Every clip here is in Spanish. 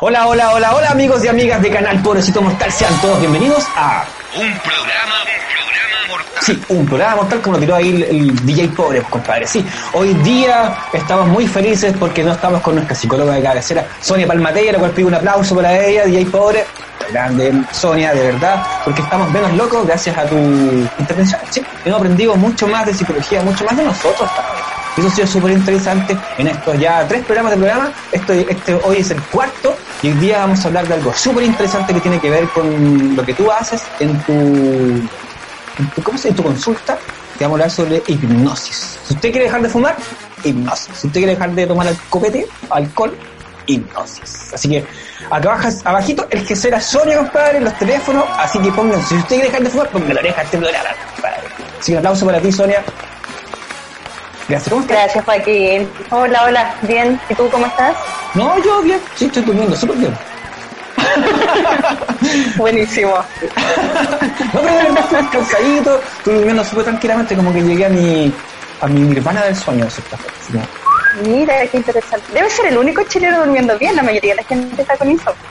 Hola, hola, hola, hola amigos y amigas de Canal Pobrecito Mortal, sean todos bienvenidos a Un programa, un programa mortal. Sí, un programa mortal como lo tiró ahí el, el DJ Pobre, pues, compadre. Sí, hoy día estamos muy felices porque no estamos con nuestra psicóloga de cabecera, Sonia Palmatella, la cual pido un aplauso para ella, DJ Pobre. Grande, Sonia, de verdad, porque estamos menos locos gracias a tu intervención. Sí, hemos aprendido mucho más de psicología, mucho más de nosotros. Eso ha sido súper interesante en estos ya tres programas de programa. Esto, este hoy es el cuarto y hoy día vamos a hablar de algo súper interesante que tiene que ver con lo que tú haces en tu, en tu, ¿cómo se dice? En tu consulta. Te vamos a hablar sobre hipnosis. Si usted quiere dejar de fumar, hipnosis. Si usted quiere dejar de tomar copete, alcohol, hipnosis. Así que acá abajo, abajito el que será Sonia, compadre, los teléfonos. Así que pongan, si usted quiere dejar de fumar, póngale la oreja a este programa, compadre. Así que un aplauso para ti, Sonia. Gracias, ¿cómo estás? Gracias, Joaquín. Hola, hola, bien. ¿Y tú cómo estás? No, yo bien, sí, estoy durmiendo súper bien. Buenísimo. No, pero de verdad estoy cansadito, estoy durmiendo súper tranquilamente, como que llegué a mi, a mi nirvana del sueño, de cierta forma. Mira, qué interesante. Debe ser el único chileno durmiendo bien. La mayoría de la gente está con insomnio.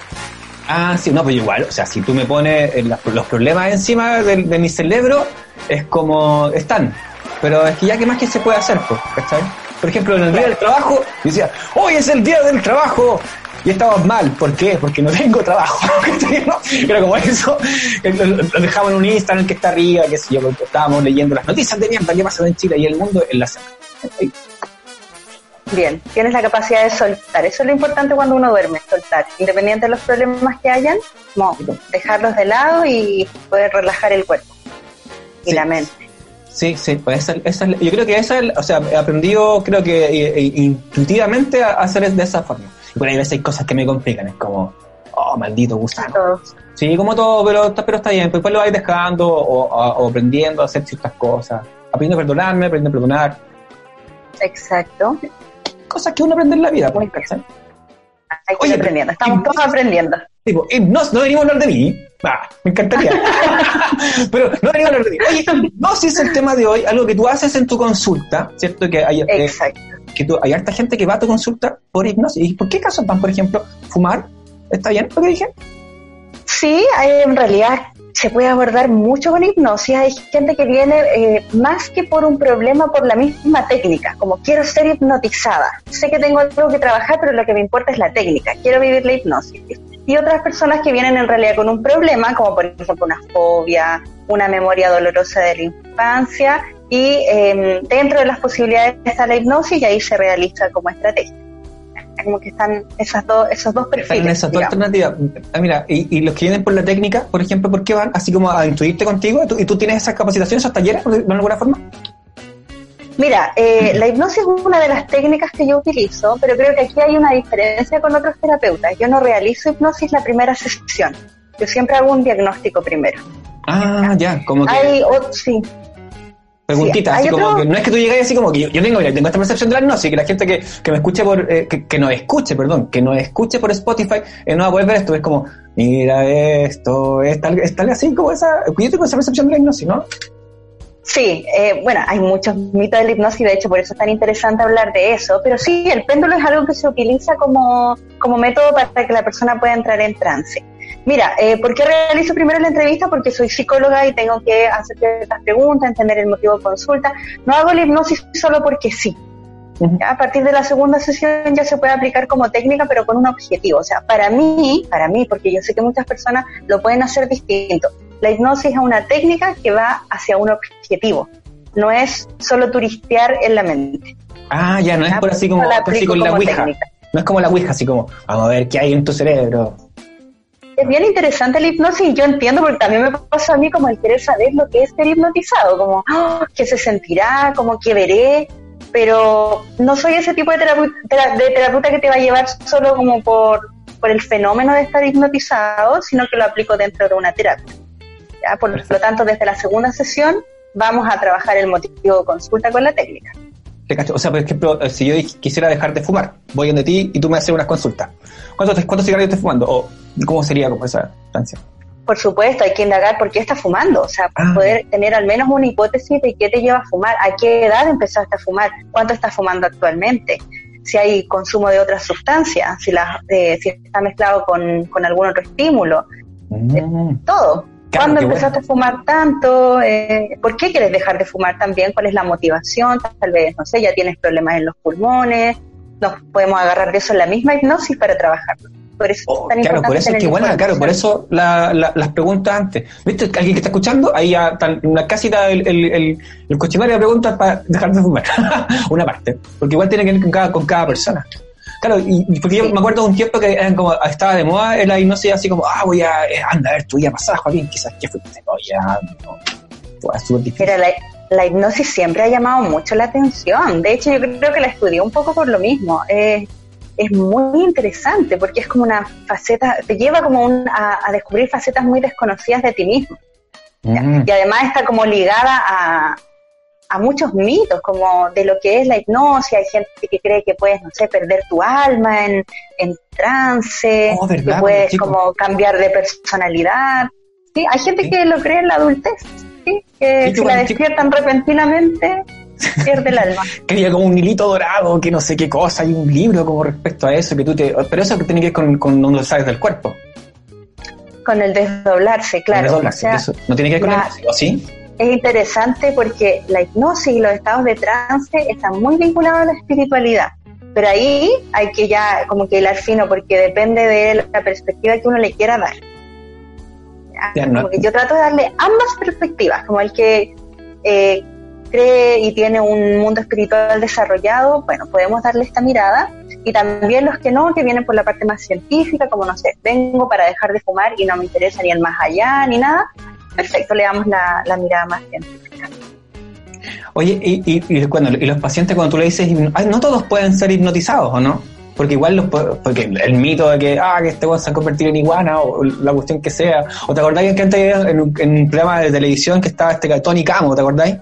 Ah, sí, no, pues igual, o sea, si tú me pones los problemas encima de, de mi cerebro, es como están. Pero es que ya, ¿qué más que se puede hacer? Pues, ¿cachai? Por ejemplo, en el día del trabajo, decía, hoy es el día del trabajo. Y estabas mal, ¿por qué? Porque no tengo trabajo. ¿No? Era como eso, que lo, dejamos en un Instagram que está arriba, que sé yo, porque estábamos leyendo las noticias de mierda que pasan en Chile y el mundo en la semana. Bien, tienes la capacidad de soltar. Eso es lo importante cuando uno duerme, soltar. Independiente de los problemas que hayan, como dejarlos de lado y poder relajar el cuerpo y Sí. la mente. Sí, sí, pues esa, esa yo creo que esa, es o sea, he aprendido, creo que eh, eh, intuitivamente a hacer de esa forma. Y por ahí a veces hay cosas que me complican, es como, oh, maldito gusano. Sí, como todo, pero, está- pero está bien, pues después lo vais dejando o, o- o aprendiendo a hacer ciertas cosas. Aprendiendo a perdonarme, aprendiendo a perdonar. Exacto. Cosas que uno aprende en la vida, pues, ¿cachai? Hay que Oye, ir aprendiendo. Estamos todos aprendiendo. Tipo, hipnosis, no venimos a hablar de mí. Ah, me encantaría. Pero no venimos a hablar de mí. Oye, hipnosis es el tema de hoy, algo que tú haces en tu consulta, ¿cierto? Que hay, eh, Exacto. que tú, hay harta gente que va a tu consulta por hipnosis. ¿Y por qué casos van, por ejemplo, fumar? ¿Está bien lo que dije? Sí, hay- en realidad se puede abordar mucho con hipnosis. Hay gente que viene eh, más que por un problema, por la misma técnica, como quiero ser hipnotizada. Sé que tengo algo que trabajar, pero lo que me importa es la técnica. Quiero vivir la hipnosis. Y otras personas que vienen en realidad con un problema, como por ejemplo una fobia, una memoria dolorosa de la infancia, y eh, dentro de las posibilidades está la hipnosis y ahí se realiza como estrategia. Como que están esas dos, esos dos Están perfiles. en esas dos alternativas. Ah, mira, y, y los que vienen por la técnica, por ejemplo, ¿por qué van? Así como a instruirte contigo, ¿Tú- y tú tienes esas capacitaciones, esos talleres, de alguna forma. Mira, eh, la hipnosis es una de las técnicas que yo utilizo, pero creo que aquí hay una diferencia con otros terapeutas. Yo no realizo hipnosis la primera sesión. Yo siempre hago un diagnóstico primero. Ah, ya, como que Hay, o- sí, preguntitas, sí, así como otro- que no es que tú llegas así como que yo, yo tengo, mira, tengo esta percepción de la hipnosis, que la gente que, que me escuche por, eh, que, que nos escuche, perdón, que nos escuche por Spotify, eh, no va a poder ver esto, es como, mira esto, es tal, es tal así como esa, yo tengo esa percepción de la hipnosis, ¿no? Sí, eh, bueno, hay muchos mitos de la hipnosis, de hecho por eso es tan interesante hablar de eso, pero sí, el péndulo es algo que se utiliza como, como método para que la persona pueda entrar en trance. Mira, eh, ¿por qué realizo primero la entrevista? Porque soy psicóloga y tengo que hacer ciertas preguntas, entender el motivo de consulta. No hago la hipnosis solo porque sí. A partir de la segunda sesión ya se puede aplicar como técnica, pero con un objetivo. O sea, para mí, para mí, porque yo sé que muchas personas lo pueden hacer distinto. La hipnosis es una técnica que va hacia un objetivo. No es solo turistear en la mente. Ah, ya, no es por así como, la por así con la Ouija. técnica. No es como la Ouija, así como, vamos a ver qué hay en tu cerebro. Es bien interesante la hipnosis y yo entiendo porque también me pasa a mí como el querer saber lo que es ser hipnotizado, como "Ah, qué se sentirá, como qué veré, pero no soy ese tipo de terapeuta, de terapeuta que te va a llevar solo como por, por el fenómeno de estar hipnotizado, sino que lo aplico dentro de una terapia. ¿Ya? Por lo tanto, desde la segunda sesión vamos a trabajar el motivo de consulta con la técnica. O sea, por ejemplo, eh, si yo quisiera dejar de fumar, voy donde ti y tú me haces unas consultas. ¿Cuántos, cuántos cigarrillos estás fumando? ¿O cómo sería como esa instancia? Por supuesto, hay que indagar por qué estás fumando, o sea, Ah. poder tener al menos una hipótesis de qué te lleva a fumar, a qué edad empezaste a fumar, cuánto estás fumando actualmente, si hay consumo de otras sustancias, si, la, eh, si está mezclado con, con algún otro estímulo, Mm. todo. Claro, ¿Cuándo empezaste a fumar tanto? Eh, ¿Por qué quieres dejar de fumar también? ¿Cuál es la motivación? Tal vez, no sé, ya tienes problemas en los pulmones. Nos podemos agarrar de eso en la misma hipnosis para trabajarlo. Por eso Oh, es tan claro, por eso es que bueno, claro, por eso la- la- las preguntas antes. ¿Viste? Alguien que está escuchando, ahí ya la- casi está el, el, el, el cuestionario de preguntas para dejar de fumar. Una parte. Porque igual tiene que ver con cada, con cada persona. Claro, y, porque yo me acuerdo de un tiempo que eran como, estaba de moda en la hipnosis así como, ah, voy a, eh, anda a ver tu vida pasada, Joaquín, quizás, ¿qué fuiste? No, ya, no. Difícil. Mira, la, la hipnosis siempre ha llamado mucho la atención. De hecho, yo creo que la estudié un poco por lo mismo. Eh, es muy interesante porque es como una faceta, te lleva como un- a, a descubrir facetas muy desconocidas de ti mismo. Mm. Y además está como ligada a, a muchos mitos, como de lo que es la hipnosis. Hay gente que cree que puedes, no sé, perder tu alma en, en trance, Oh, que puedes Chico. como cambiar de personalidad. Sí, hay gente Sí. que lo cree en la adultez, ¿sí? que si la cuando chico- despiertan repentinamente, pierde el alma. que había como un hilito dorado, que no sé qué cosa, hay un libro como respecto a eso, que tú te... Pero eso que tiene que ver con, con donde sales del cuerpo. Con el desdoblarse, claro. Desdoblarse, O sea, eso. ¿No tiene que ver con la- el ¿O sí? Es interesante porque la hipnosis y los estados de trance están muy vinculados a la espiritualidad. Pero ahí hay que ya como que hilar fino porque depende de la perspectiva que uno le quiera dar. No- Como que yo trato de darle ambas perspectivas, como el que eh, cree y tiene un mundo espiritual desarrollado, bueno, podemos darle esta mirada. Y también los que no, que vienen por la parte más científica, como no sé, vengo para dejar de fumar y no me interesa ni el más allá ni nada. Perfecto, le damos la, la mirada más científica. Oye, y, y, y cuando, y los pacientes cuando tú le dices, no todos pueden ser hipnotizados, ¿o no? Porque igual los, porque el mito de que, ah, que este se va a convertir en iguana, o la cuestión que sea. ¿O te acordáis que antes en un, en un programa de televisión que estaba este Tony Camo, ¿te acordáis?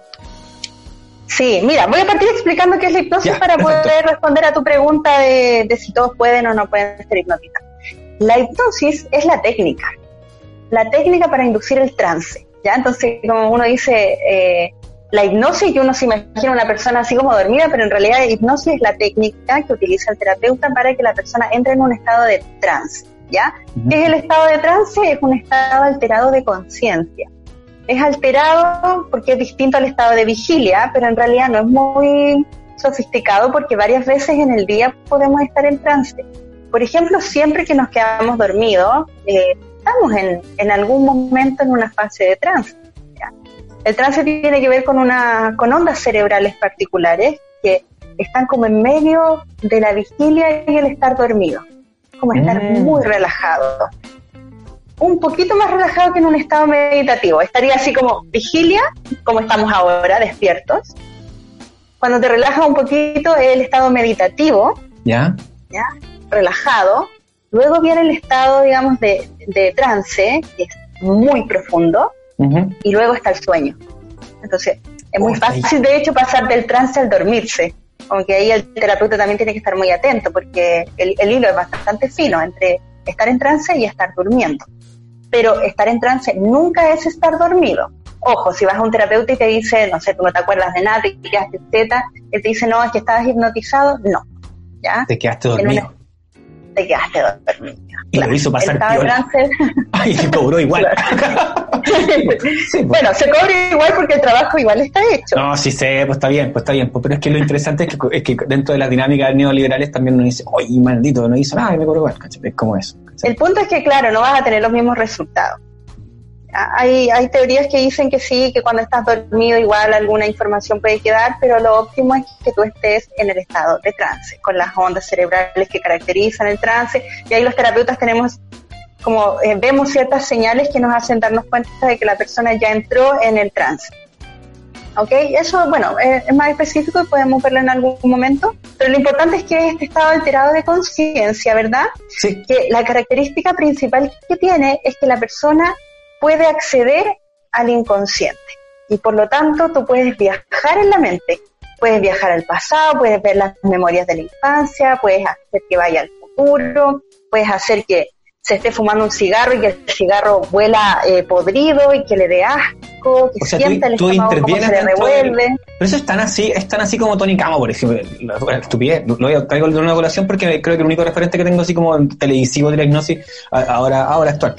Sí, mira, voy a partir explicando qué es la hipnosis Ya, para perfecto. poder responder a tu pregunta de, de si todos pueden o no pueden ser hipnotizados. La hipnosis es la técnica, la técnica para inducir el trance. ¿ya? Entonces, como uno dice, eh, la hipnosis, que uno se imagina una persona así como dormida, pero en realidad la hipnosis es la técnica que utiliza el terapeuta para que la persona entre en un estado de trance. ¿ya? ¿Qué es el estado de trance? Es un estado alterado de conciencia. Es alterado porque es distinto al estado de vigilia, pero en realidad no es muy sofisticado porque varias veces en el día podemos estar en trance. Por ejemplo, siempre que nos quedamos dormidos, eh, estamos en, en algún momento en una fase de trance. ¿ya? El trance tiene que ver con, una, con ondas cerebrales particulares que están como en medio de la vigilia y el estar dormido, como estar Mm. muy relajado un poquito más relajado que en un estado meditativo. Estaría así como vigilia, como estamos ahora, despiertos. Cuando te relajas un poquito es el estado meditativo, ¿Ya? ¿ya? relajado. Luego viene el estado, digamos, de, de trance, que es muy profundo, y luego está el sueño. Entonces, es muy Oh, fácil, de hecho, pasar del trance al dormirse. Aunque ahí el terapeuta también tiene que estar muy atento, porque el, el hilo es bastante fino entre estar en trance y estar durmiendo. Pero estar en trance nunca es estar dormido. Ojo, si vas a un terapeuta y te dice, no sé, tú no te acuerdas de nada, te quedaste teta, él te dice, no, es que estabas hipnotizado, no. ¿Ya? Te quedaste dormido. Te quedaste dormido. Y lo hizo pasar piola. y cobró igual. Sí, pues. bueno, se cobra igual porque el trabajo igual está hecho. No, sí sé, pues está bien, pues está bien. Pues, pero es que lo interesante es que, es que dentro de las dinámicas neoliberales también uno dice, oye, maldito, no hizo nada y me cobro igual, ¿cachai? Es como eso. ¿cachai? El punto es que, claro, no vas a tener los mismos resultados. Hay, hay teorías que dicen que sí, que cuando estás dormido igual alguna información puede quedar, pero lo óptimo es que tú estés en el estado de trance, con las ondas cerebrales que caracterizan el trance, y ahí los terapeutas tenemos como eh, vemos ciertas señales que nos hacen darnos cuenta de que la persona ya entró en el trance. ¿Ok? Eso, bueno, eh, es más específico y podemos verlo en algún momento, pero lo importante es que este estado alterado de conciencia, ¿verdad? Sí. que la característica principal que tiene es que la persona puede acceder al inconsciente y por lo tanto tú puedes viajar en la mente, puedes viajar al pasado, puedes ver las memorias de la infancia, puedes hacer que vaya al futuro, puedes hacer que se esté fumando un cigarro y que el cigarro vuela eh, podrido y que le dé asco, que O sea, tú, sienta el tú estómago como se le del- revuelve. Pero eso es tan así, es tan así como Tony Camo, por ejemplo. La, la estupidez. Lo voy a traigo de una colación porque creo que el único referente que tengo así como en televisivo de la hipnosis ahora, ahora actual.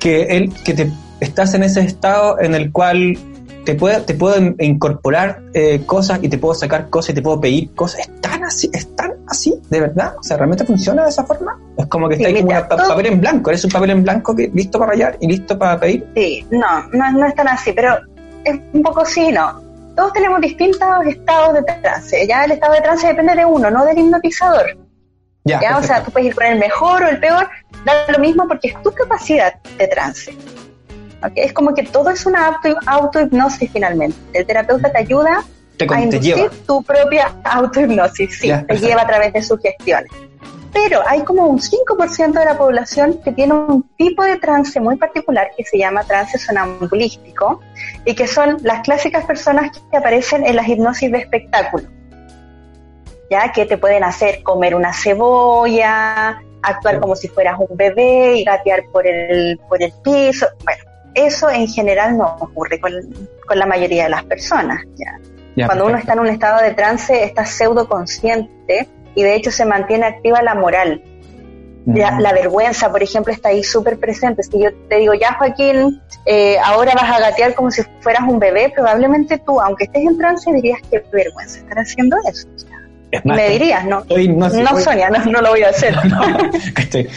Que él, que te estás en ese estado en el cual te puedo, te puedo in- incorporar eh, cosas y te puedo sacar cosas y te puedo pedir cosas. Es tan así, es tan así, de verdad. O sea, ¿realmente funciona de esa forma? Es como que está ahí como todo- papel en blanco. Eres un papel en blanco que listo para rayar y listo para pedir. Sí, no, no, no es tan así, pero es un poco sí, no. Todos tenemos distintos estados de trance. Ya el estado de trance depende de uno, no del hipnotizador. Ya, ¿ya? O sea, tú puedes ir con el mejor o el peor, da lo mismo porque es tu capacidad de trance. ¿Ok? Es como que todo es una auto, autohipnosis finalmente. El terapeuta te ayuda te, a te inducir lleva. tu propia autohipnosis, sí, Ya, te perfecto. lleva a través de sugestiones. Pero hay como un 5% de la población que tiene un tipo de trance muy particular que se llama trance sonambulístico y que son las clásicas personas que aparecen en las hipnosis de espectáculo. Ya que te pueden hacer comer una cebolla, actuar como si fueras un bebé y gatear por el, por el piso. Bueno, eso en general no ocurre con, con la mayoría de las personas. ¿ya? Ya, Cuando uno está en un estado de trance, está pseudo consciente y de hecho se mantiene activa la moral. La, la vergüenza, por ejemplo, está ahí súper presente. Si yo te digo, ya Joaquín, eh, ahora vas a gatear como si fueras un bebé, probablemente tú, aunque estés en trance, dirías que vergüenza estar haciendo eso. Es Y más, me dirías, no, no, no Sonia, no, no lo voy a hacer. Este,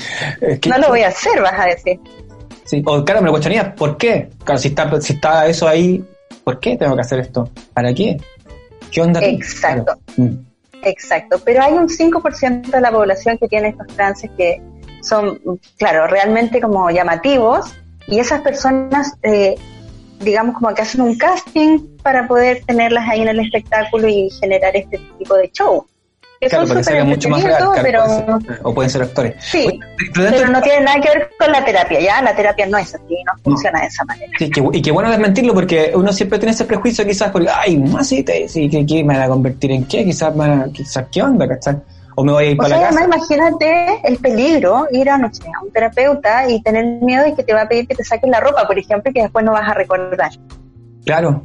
es que- No lo voy a hacer, vas a decir. sí, o claro, me lo cuestionaría, ¿por qué? Claro, si está, si está eso ahí, ¿por qué tengo que hacer esto? ¿Para qué? ¿Qué onda? Exacto. Claro. Mm. Exacto, pero hay un 5% de la población que tiene estos trances que son, claro, realmente como llamativos y esas personas, eh, digamos, como que hacen un casting para poder tenerlas ahí en el espectáculo y generar este tipo de show. Que Claro, son súper mucho más real, entretenidos, claro, pero puede ser- o pueden ser actores. sí, Oye, pero no tiene nada que ver con la terapia, ¿ya? La terapia no es así, no funciona de esa manera. Sí, que- y qué bueno desmentirlo porque uno siempre tiene ese prejuicio quizás porque, ay, más sí, te, sí, que, que me van a convertir en qué, quizás, van a- quizás qué onda, ¿cachai? O me voy a ir O para sea, la casa. además imagínate el peligro ir a, no sé, a un terapeuta y tener miedo de que te va a pedir que te saquen la ropa, por ejemplo, y que después no vas a recordar. Claro.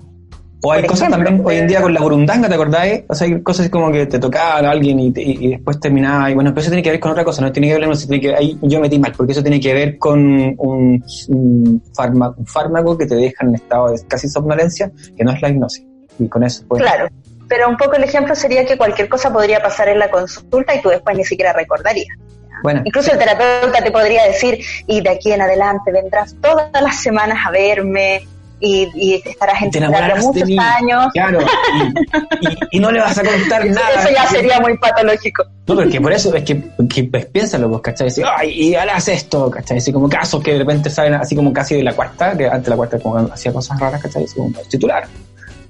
O hay Por cosas ejemplo, también hoy en día eh, con la burundanga, ¿te acordáis? O sea, hay cosas como que te tocaban a alguien y, y- y después terminaba. Y bueno, pero eso tiene que ver con otra cosa, no tiene que ver, no sé, tiene que, ahí yo metí mal, porque eso tiene que ver con un, un, fármaco, un fármaco que te deja en estado de casi somnolencia, que no es la hipnosis. Y con eso, pues. Claro. Pero un poco el ejemplo sería que cualquier cosa podría pasar en la consulta y tú después ni siquiera recordarías. Bueno, Incluso el terapeuta te podría decir, y de aquí en adelante vendrás todas las semanas a verme y, y estarás en te terapia muchos mí. años. Claro. Y, y- y no le vas a contar nada. Eso ya sería muy patológico. No, porque por eso es que, que pues, piénsalo, pues, ¿cachai? Así, Ay, y haz esto, ¿cachai? Así como casos que de repente salen así como casi de la cuarta, que antes la cuarta como hacía cosas raras, ¿cachai? Así como titular,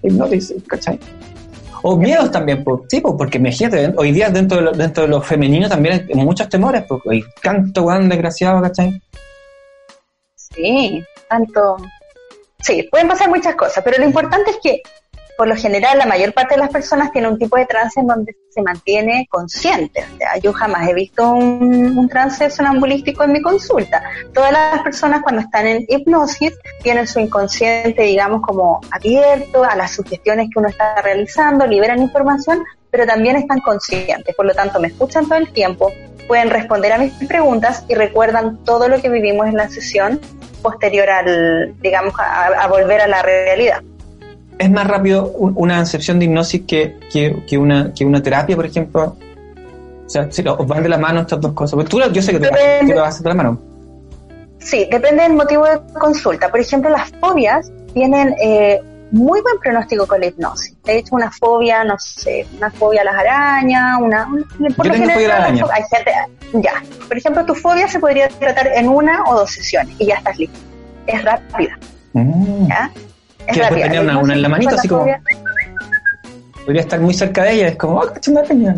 hipnosis, ¿cachai? O miedos también, pues, sí, pues, porque imagínate, hoy día dentro de lo, dentro de lo femenino también hay muchos temores, pues, hay tanto weón desgraciado, ¿cachai? Sí, tanto. Sí, pueden pasar muchas cosas, pero lo importante es que, por lo general, la mayor parte de las personas tiene un tipo de trance en donde se mantiene consciente. O sea, yo jamás he visto un, trance sonambulístico en mi consulta. Todas las personas cuando están en hipnosis tienen su inconsciente, digamos, como abierto a las sugestiones que uno está realizando, liberan información, pero también están conscientes. Por lo tanto, me escuchan todo el tiempo, pueden responder a mis preguntas y recuerdan todo lo que vivimos en la sesión posterior al, digamos, a volver a la realidad. ¿Es más rápido un- una sesión de hipnosis que, que, que una, que una terapia, por ejemplo? O sea, si van de la mano estas dos cosas. Porque tú, la- yo sé que te vas, Depende. tú lo haces de la mano. Sí, depende del motivo de consulta. Por ejemplo, las fobias tienen eh, muy buen pronóstico con la hipnosis. De hecho, una fobia, no sé, una fobia a las arañas, una... Por Yo tengo fobia a las arañas. Hay gente, ya. Por ejemplo, tu fobia se podría tratar en una o dos sesiones y ya estás listo. Es rápida, Mm. ¿ya? Que después tenía una- una en la manito, así como- Podría estar muy cerca de ella. Es como, ah, cacho, una araña.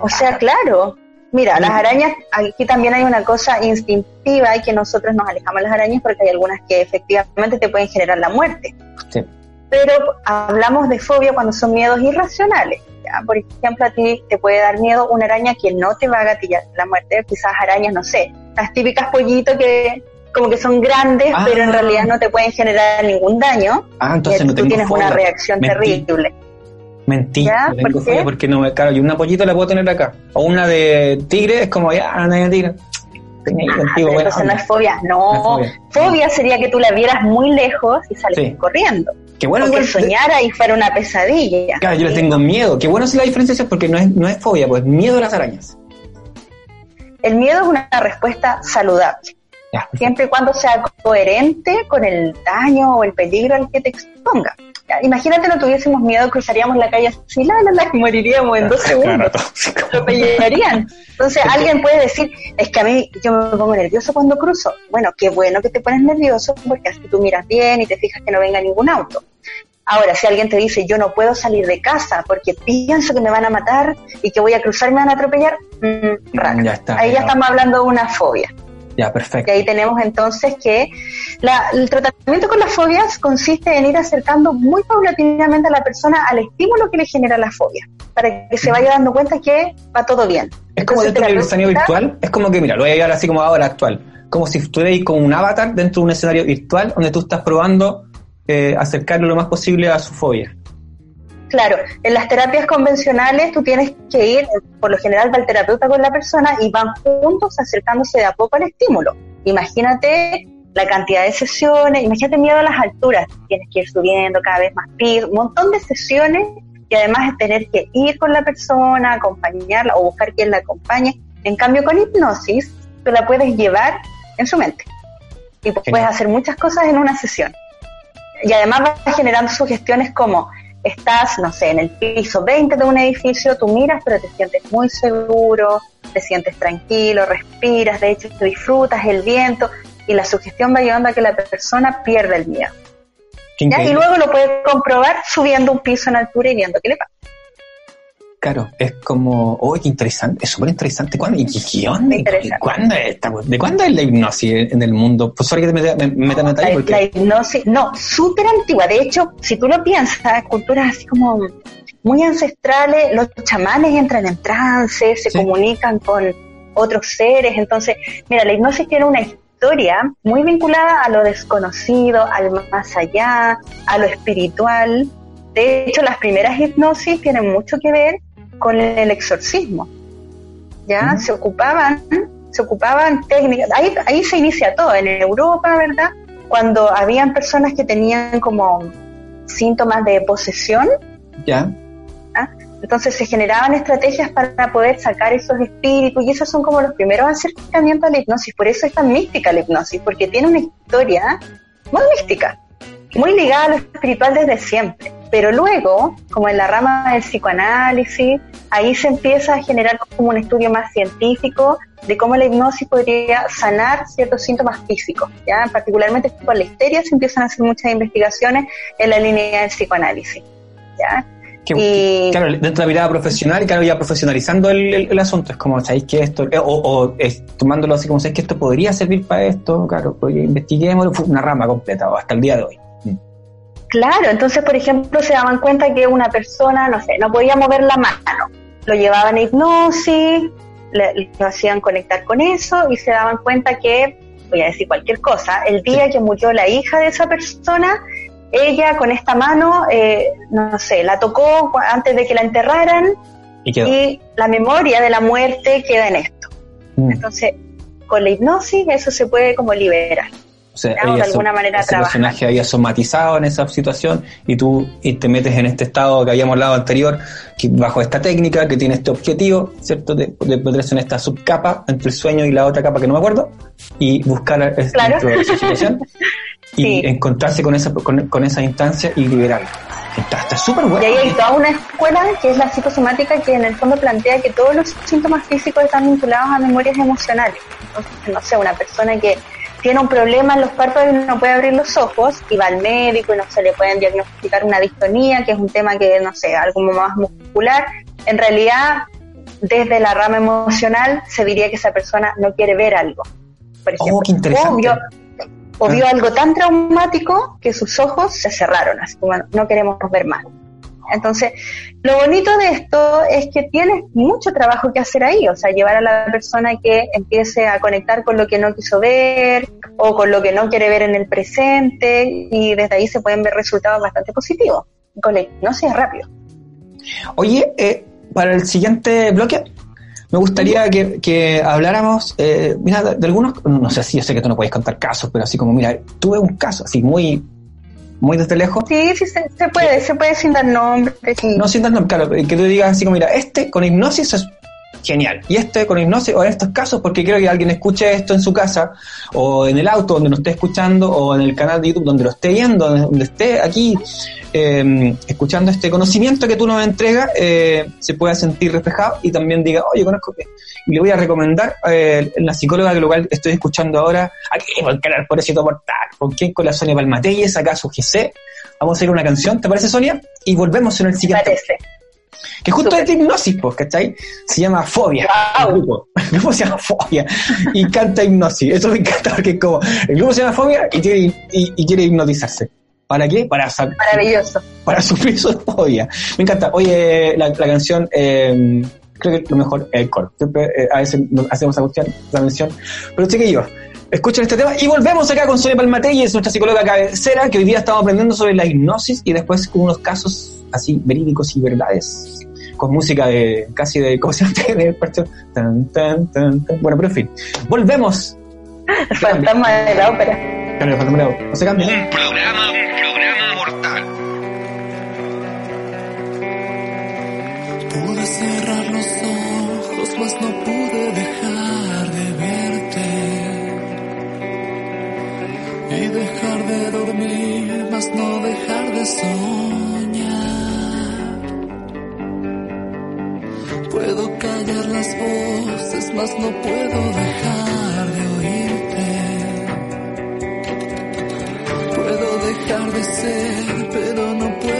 O sea, claro. Mira, las arañas, aquí también hay una cosa instintiva y que nosotros nos alejamos de las arañas porque hay algunas que efectivamente te pueden generar la muerte. Sí. Pero hablamos de fobia cuando son miedos irracionales. ¿ya? Por ejemplo, a ti te puede dar miedo una araña que no te va a gatillar la muerte, quizás arañas, no sé, las típicas pollitos que como que son grandes, Ah. pero en realidad no te pueden generar ningún daño. Ah, entonces no tú tengo tienes fobia. una reacción Mentí. terrible. Mentí, ¿Ya? no tengo ¿Por qué? fobia porque no me claro, y una pollita la puedo tener acá. O una de tigre es como ya, una de tigre. Tenía Ah, contigo, pero buena entonces no es fobia, no. No es fobia. Fobia sería que tú la vieras muy lejos y sales Sí. corriendo. Qué bueno, o que soñara y fuera una pesadilla. Claro, yo le tengo miedo. Qué bueno si la diferenciación porque no es, no es fobia, pues miedo a las arañas. El miedo es una respuesta saludable, Ya, siempre y cuando sea coherente con el daño o el peligro al que te exponga. Ya, Imagínate no tuviésemos miedo, cruzaríamos la calle así, la, la, la, y moriríamos en dos segundos. atropellarían. Entonces alguien puede decir, es que a mí yo me pongo nervioso cuando cruzo. Bueno, qué bueno que te pones nervioso porque así tú miras bien y te fijas que no venga ningún auto. Ahora, si alguien te dice, yo no puedo salir de casa porque pienso que me van a matar y que voy a cruzar y me van a atropellar, mm, raro. Ya está, Ahí ya ya. estamos hablando de una fobia. Ya, Y perfecto. ahí tenemos entonces que la- el tratamiento con las fobias consiste en ir acercando muy paulatinamente a la persona al estímulo que le genera la fobia, para que se vaya dando cuenta que va todo bien. Es como Entonces, dentro del escenario virtual, es como que, mira, lo voy a llevar así como ahora actual. Como si estuvierais con un avatar dentro de un escenario virtual donde tú estás probando eh, acercarlo lo más posible a su fobia. Claro, en las terapias convencionales tú tienes que ir, por lo general va el terapeuta con la persona y van juntos acercándose de a poco al estímulo. Imagínate la cantidad de sesiones, imagínate miedo a las alturas, tienes que ir subiendo cada vez más pisos, un montón de sesiones y además tener que ir con la persona, acompañarla o buscar quien la acompañe. En cambio con hipnosis tú la puedes llevar en su mente y puedes Genial. hacer muchas cosas en una sesión. Y además vas generando sugestiones como estás, no sé, en el piso 20 de un edificio, tú miras, pero te sientes muy seguro, te sientes tranquilo, respiras, de hecho disfrutas el viento y la sugestión va llevando a que la persona pierda el miedo. ¿ya? Y luego lo puedes comprobar subiendo un piso en altura y viendo qué le pasa. Claro, es como, oh, qué interesante, es súper interesante. ¿Cuándo? ¿Y qué, qué onda? Interesante. ¿Cuándo es esta? ¿De cuándo es la hipnosis en el mundo? Pues sorry que te meta, me, me metan en detalle La, porque... la hipnosis, no, súper antigua. De hecho, si tú lo piensas, culturas así como muy ancestrales, los chamanes entran en trance, se Sí. comunican con otros seres. Entonces, mira, la hipnosis tiene una historia muy vinculada a lo desconocido, al más allá, a lo espiritual. De hecho, las primeras hipnosis tienen mucho que ver con el exorcismo. Ya se ocupaban, se ocupaban técnicas. Ahí, ahí se inicia todo en Europa, ¿verdad? Cuando habían personas que tenían como síntomas de posesión, Ya, entonces se generaban estrategias para poder sacar esos espíritus y esos son como los primeros acercamientos a la hipnosis. Por eso es tan mística la hipnosis, porque tiene una historia muy mística, muy ligada a lo espiritual desde siempre. Pero luego, como en la rama del psicoanálisis, ahí se empieza a generar como un estudio más científico de cómo la hipnosis podría sanar ciertos síntomas físicos. ¿ya? Particularmente con la histeria se empiezan a hacer muchas investigaciones en la línea del psicoanálisis. ¿ya? que, Y- claro, dentro de la mirada profesional, claro, ya profesionalizando el, el- el asunto, es como, ¿sabéis que esto, eh, o, o es, tomándolo así como, ¿sabéis que esto podría servir para esto? Claro, pues investiguemos, fue una rama completa, hasta el día de hoy. Claro, entonces, por ejemplo, se daban cuenta que una persona, no sé, no podía mover la mano. Lo llevaban a hipnosis, le- lo hacían conectar con eso y se daban cuenta que, voy a decir cualquier cosa, el día que murió la hija de esa persona, ella con esta mano, eh, no sé, la tocó antes de que la enterraran y la memoria de la muerte queda en esto. Mm. Entonces, con la hipnosis eso se puede como liberar. Sea, Claro, de ella alguna so- manera ese trabajar. personaje había somatizado en esa situación y tú y te metes en este estado que habíamos hablado anterior, que bajo esta técnica, que tiene este objetivo, ¿cierto? De, de meterse en esta subcapa entre el sueño y la otra capa que no me acuerdo, y buscar Claro. dentro de esa situación y Sí. encontrarse con esa, con, con esa instancia y liberarla. Está está súper Y bueno. ahí hay toda una escuela que es la psicosomática que en el fondo plantea que todos los síntomas físicos están vinculados a memorias emocionales. Entonces, no sé, una persona que tiene un problema en los párpados y no puede abrir los ojos y va al médico y no se le pueden diagnosticar una distonía, que es un tema que, no sé, algo más muscular. En realidad, desde la rama emocional se diría que esa persona no quiere ver algo. Por ejemplo, Oh, qué interesante. O vio, o vio algo tan traumático que sus ojos se cerraron, así como no queremos ver más. Entonces, lo bonito de esto es que tienes mucho trabajo que hacer ahí, o sea, llevar a la persona que empiece a conectar con lo que no quiso ver o con lo que no quiere ver en el presente y desde ahí se pueden ver resultados bastante positivos. Con la hipnosis rápido. Oye, eh, para el siguiente bloque, me gustaría que, que habláramos, eh, mira, de, de algunos, no sé si yo sé que tú no puedes contar casos, pero así como, mira, tuve un caso así muy, muy desde lejos. Sí, sí, se, se puede, se puede sin dar nombres. sí. No sin dar nombre, claro, que tú digas así como, mira, este con hipnosis es genial. Y este con hipnosis, o en estos casos, porque quiero que alguien escuche esto en su casa, o en el auto donde lo esté escuchando, o en el canal de YouTube donde lo esté viendo, donde- esté aquí eh, escuchando este conocimiento que tú nos entregas, eh, se pueda sentir reflejado y también diga, oye, conozco que. Y le voy a recomendar eh, la psicóloga que cual estoy escuchando ahora, aquí por el canal Pobrecito Mortal, con quien con la Sonia Palmatelles, acá su GC. Vamos a ir a una canción, ¿te parece, Sonia? Y volvemos en el siguiente. parece. Que justo Súper. es de hipnosis, pues, ¿cachai? Se llama Fobia. Guau. El grupo. El grupo se llama Fobia. Y canta hipnosis. Eso me encanta porque es como. El grupo se llama Fobia y, tiene, y, y quiere hipnotizarse. ¿Para qué? Para, Maravilloso. para sufrir su fobia. Me encanta. Oye, la, la canción. eh, creo que lo mejor es el coro. Siempre eh, a veces nos hacemos esa cuestión, la mención. Pero chiquillos, escuchen este tema y volvemos acá con Sonia Palmatelles, nuestra psicóloga cabecera, que hoy día estamos aprendiendo sobre la hipnosis y después unos casos así verídicos y verdades. Con música de casi de. ¿Cómo se llama? De partido. Tan, tan, tan, tan. Bueno, pero en fin. Volvemos. El fantasma de la ópera. Claro, fantasma, No se cambia. Un programa las voces, mas no puedo dejar de oírte. Puedo dejar de ser, pero no puedo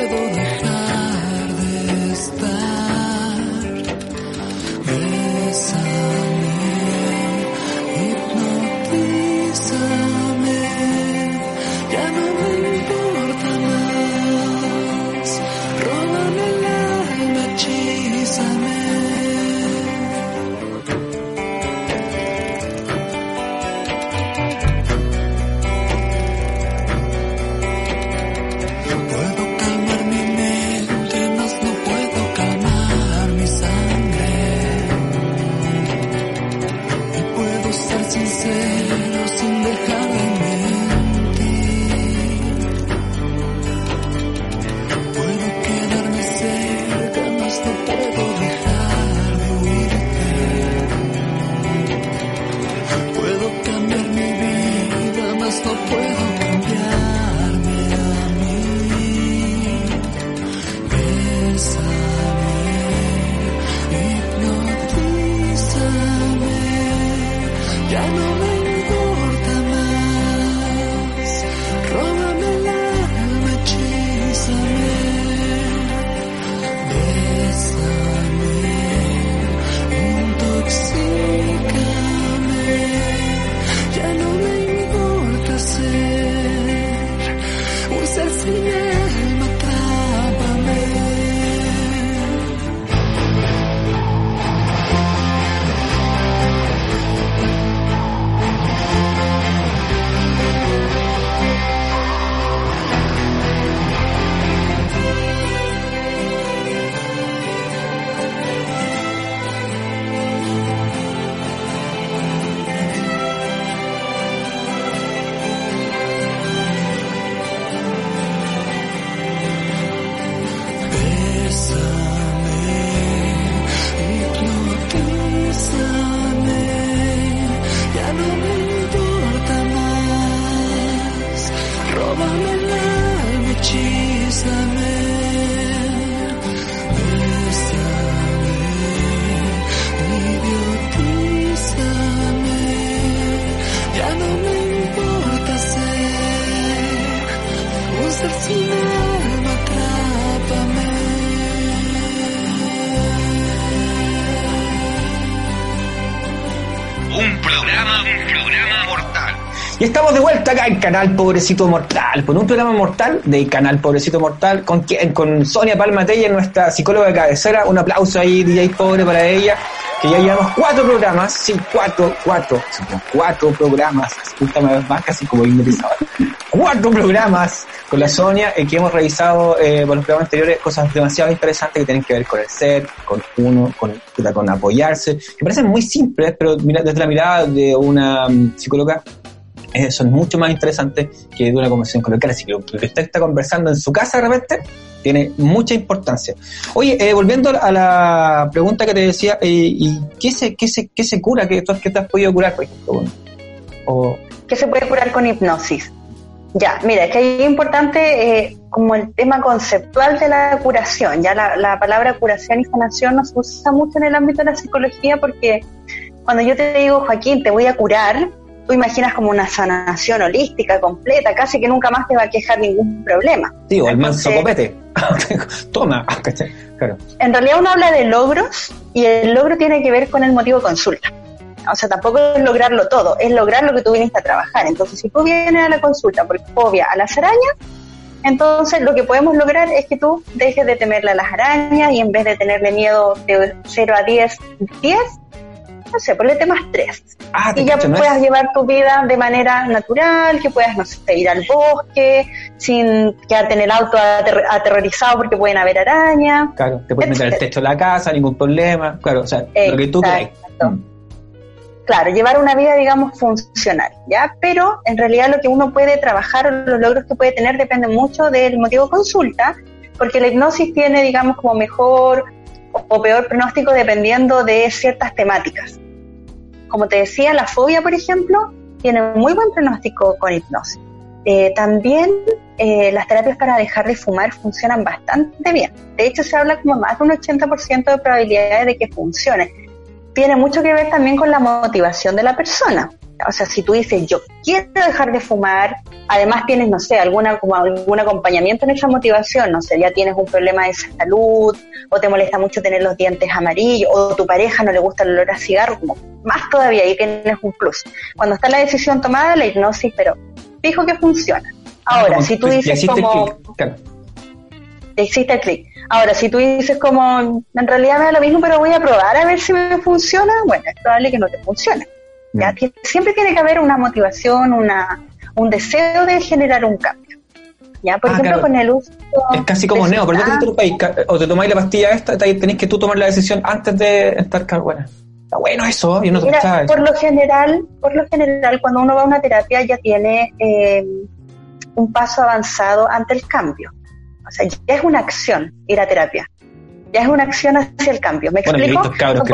Y estamos de vuelta acá en Canal Pobrecito Mortal, con un programa mortal de Canal Pobrecito Mortal, con, quien- con Sonia Palmatella, nuestra psicóloga de cabecera. Un aplauso ahí, DJ Pobre, para ella, que ya llevamos cuatro programas, sí, cuatro, cuatro, cuatro programas, una vez más, casi como hipnotizador. Cuatro programas con la Sonia, eh, que hemos revisado eh, por los programas anteriores cosas demasiado interesantes que tienen que ver con el ser, con uno, con, con apoyarse, que parecen muy simples, pero mira, desde la mirada de una mm, psicóloga son mucho más interesantes que de una conversación coloquial. Así que lo que usted está conversando en su casa de repente tiene mucha importancia. Oye, eh, volviendo a la pregunta que te decía, eh, ¿y qué se, qué, se, qué se cura? ¿Qué, qué te has podido curar, por ejemplo? O, que se puede curar con hipnosis. Ya, mira, es que es importante eh, como el tema conceptual de la curación. Ya la, la palabra curación y sanación no se usa mucho en el ámbito de la psicología porque cuando yo te digo, Joaquín, te voy a curar, tú imaginas como una sanación holística, completa, casi que nunca más te va a quejar ningún problema. sí, o el manso copete. Toma, ¿cachai? claro. En realidad uno habla de logros y el logro tiene que ver con el motivo de consulta. O sea, tampoco es lograrlo todo, es lograr lo que tú viniste a trabajar. Entonces, si tú vienes a la consulta por fobia a las arañas, entonces lo que podemos lograr es que tú dejes de temerle a las arañas y en vez de tenerle miedo de 0 a 10, 10, no sé, ponle temas 3. Ah, Y ya puedas llevar tu vida de manera natural, que puedas, no sé, ir al bosque sin quedarte en el auto ater- aterrorizado porque pueden haber arañas. Claro, te puedes meter el techo de la casa, ningún problema. Claro, o sea, lo que tú crees. Exacto. Claro, llevar una vida, digamos, funcional, ¿ya? Pero en realidad lo que uno puede trabajar o los logros que puede tener depende mucho del motivo de consulta, porque la hipnosis tiene, digamos, como mejor o, peor pronóstico dependiendo de ciertas temáticas. Como te decía, la fobia, por ejemplo, tiene muy buen pronóstico con hipnosis. Eh, también eh, las terapias para dejar de fumar funcionan bastante bien. De hecho, se habla como más de un 80% de probabilidades de que funcione tiene mucho que ver también con la motivación de la persona. O sea, si tú dices, yo quiero dejar de fumar, además tienes, no sé, alguna, como algún acompañamiento en esa motivación, no sé, ya tienes un problema de salud, o te molesta mucho tener los dientes amarillos, o tu pareja no le gusta el olor a cigarro, como más todavía, ahí tienes un plus. Cuando está la decisión tomada, la hipnosis, pero fijo que funciona. Ahora, Como si tú dices hiciste como claro. existe el clic. Ahora, si tú dices como, en realidad me da lo mismo, pero voy a probar a ver si me funciona, bueno, es probable que no te funcione. Mm. Siempre tiene que haber una motivación, una, un deseo de generar un cambio. ¿ya? Por Ah, ejemplo, claro. con el uso... Es casi como neo, pero sustancias- te interrumpáis, o te tomáis la pastilla esta, te- tenés que tú tomar la decisión antes de estar buena. Está bueno eso, yo no te Mira, por lo general, por lo general, cuando uno va a una terapia ya tiene eh, un paso avanzado ante el cambio. O sea, ya es una acción ir a terapia. Ya es una acción hacia el cambio. ¿Me Bueno, explico? cabros que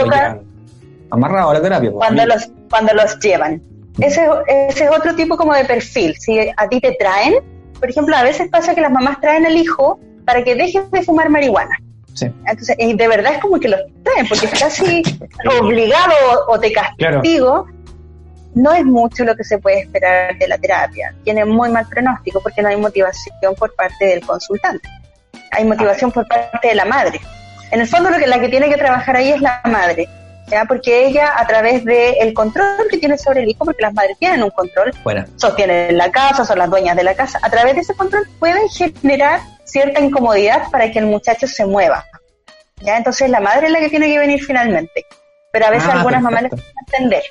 amarrado a la terapia. po. cuando los cuando los llevan. Ese, ese es otro tipo como de perfil. Si a ti te traen, por ejemplo, a veces pasa que las mamás traen al hijo para que dejes de fumar marihuana. Sí. Entonces, y de verdad es como que los traen, porque es casi obligado o, o te castigo. No es mucho lo que se puede esperar de la terapia. Tiene muy mal pronóstico porque no hay motivación por parte del consultante. Hay motivación por parte de la madre. En el fondo, lo que la que tiene que trabajar ahí es la madre. ¿Ya? Porque ella, a través del control que tiene sobre el hijo, porque las madres tienen un control, Buena. sostienen la casa, son las dueñas de la casa, a través de ese control pueden generar cierta incomodidad para que el muchacho se mueva. ¿ya? Entonces la madre es la que tiene que venir finalmente. Pero a veces Ah, algunas mamás les cuesta entender.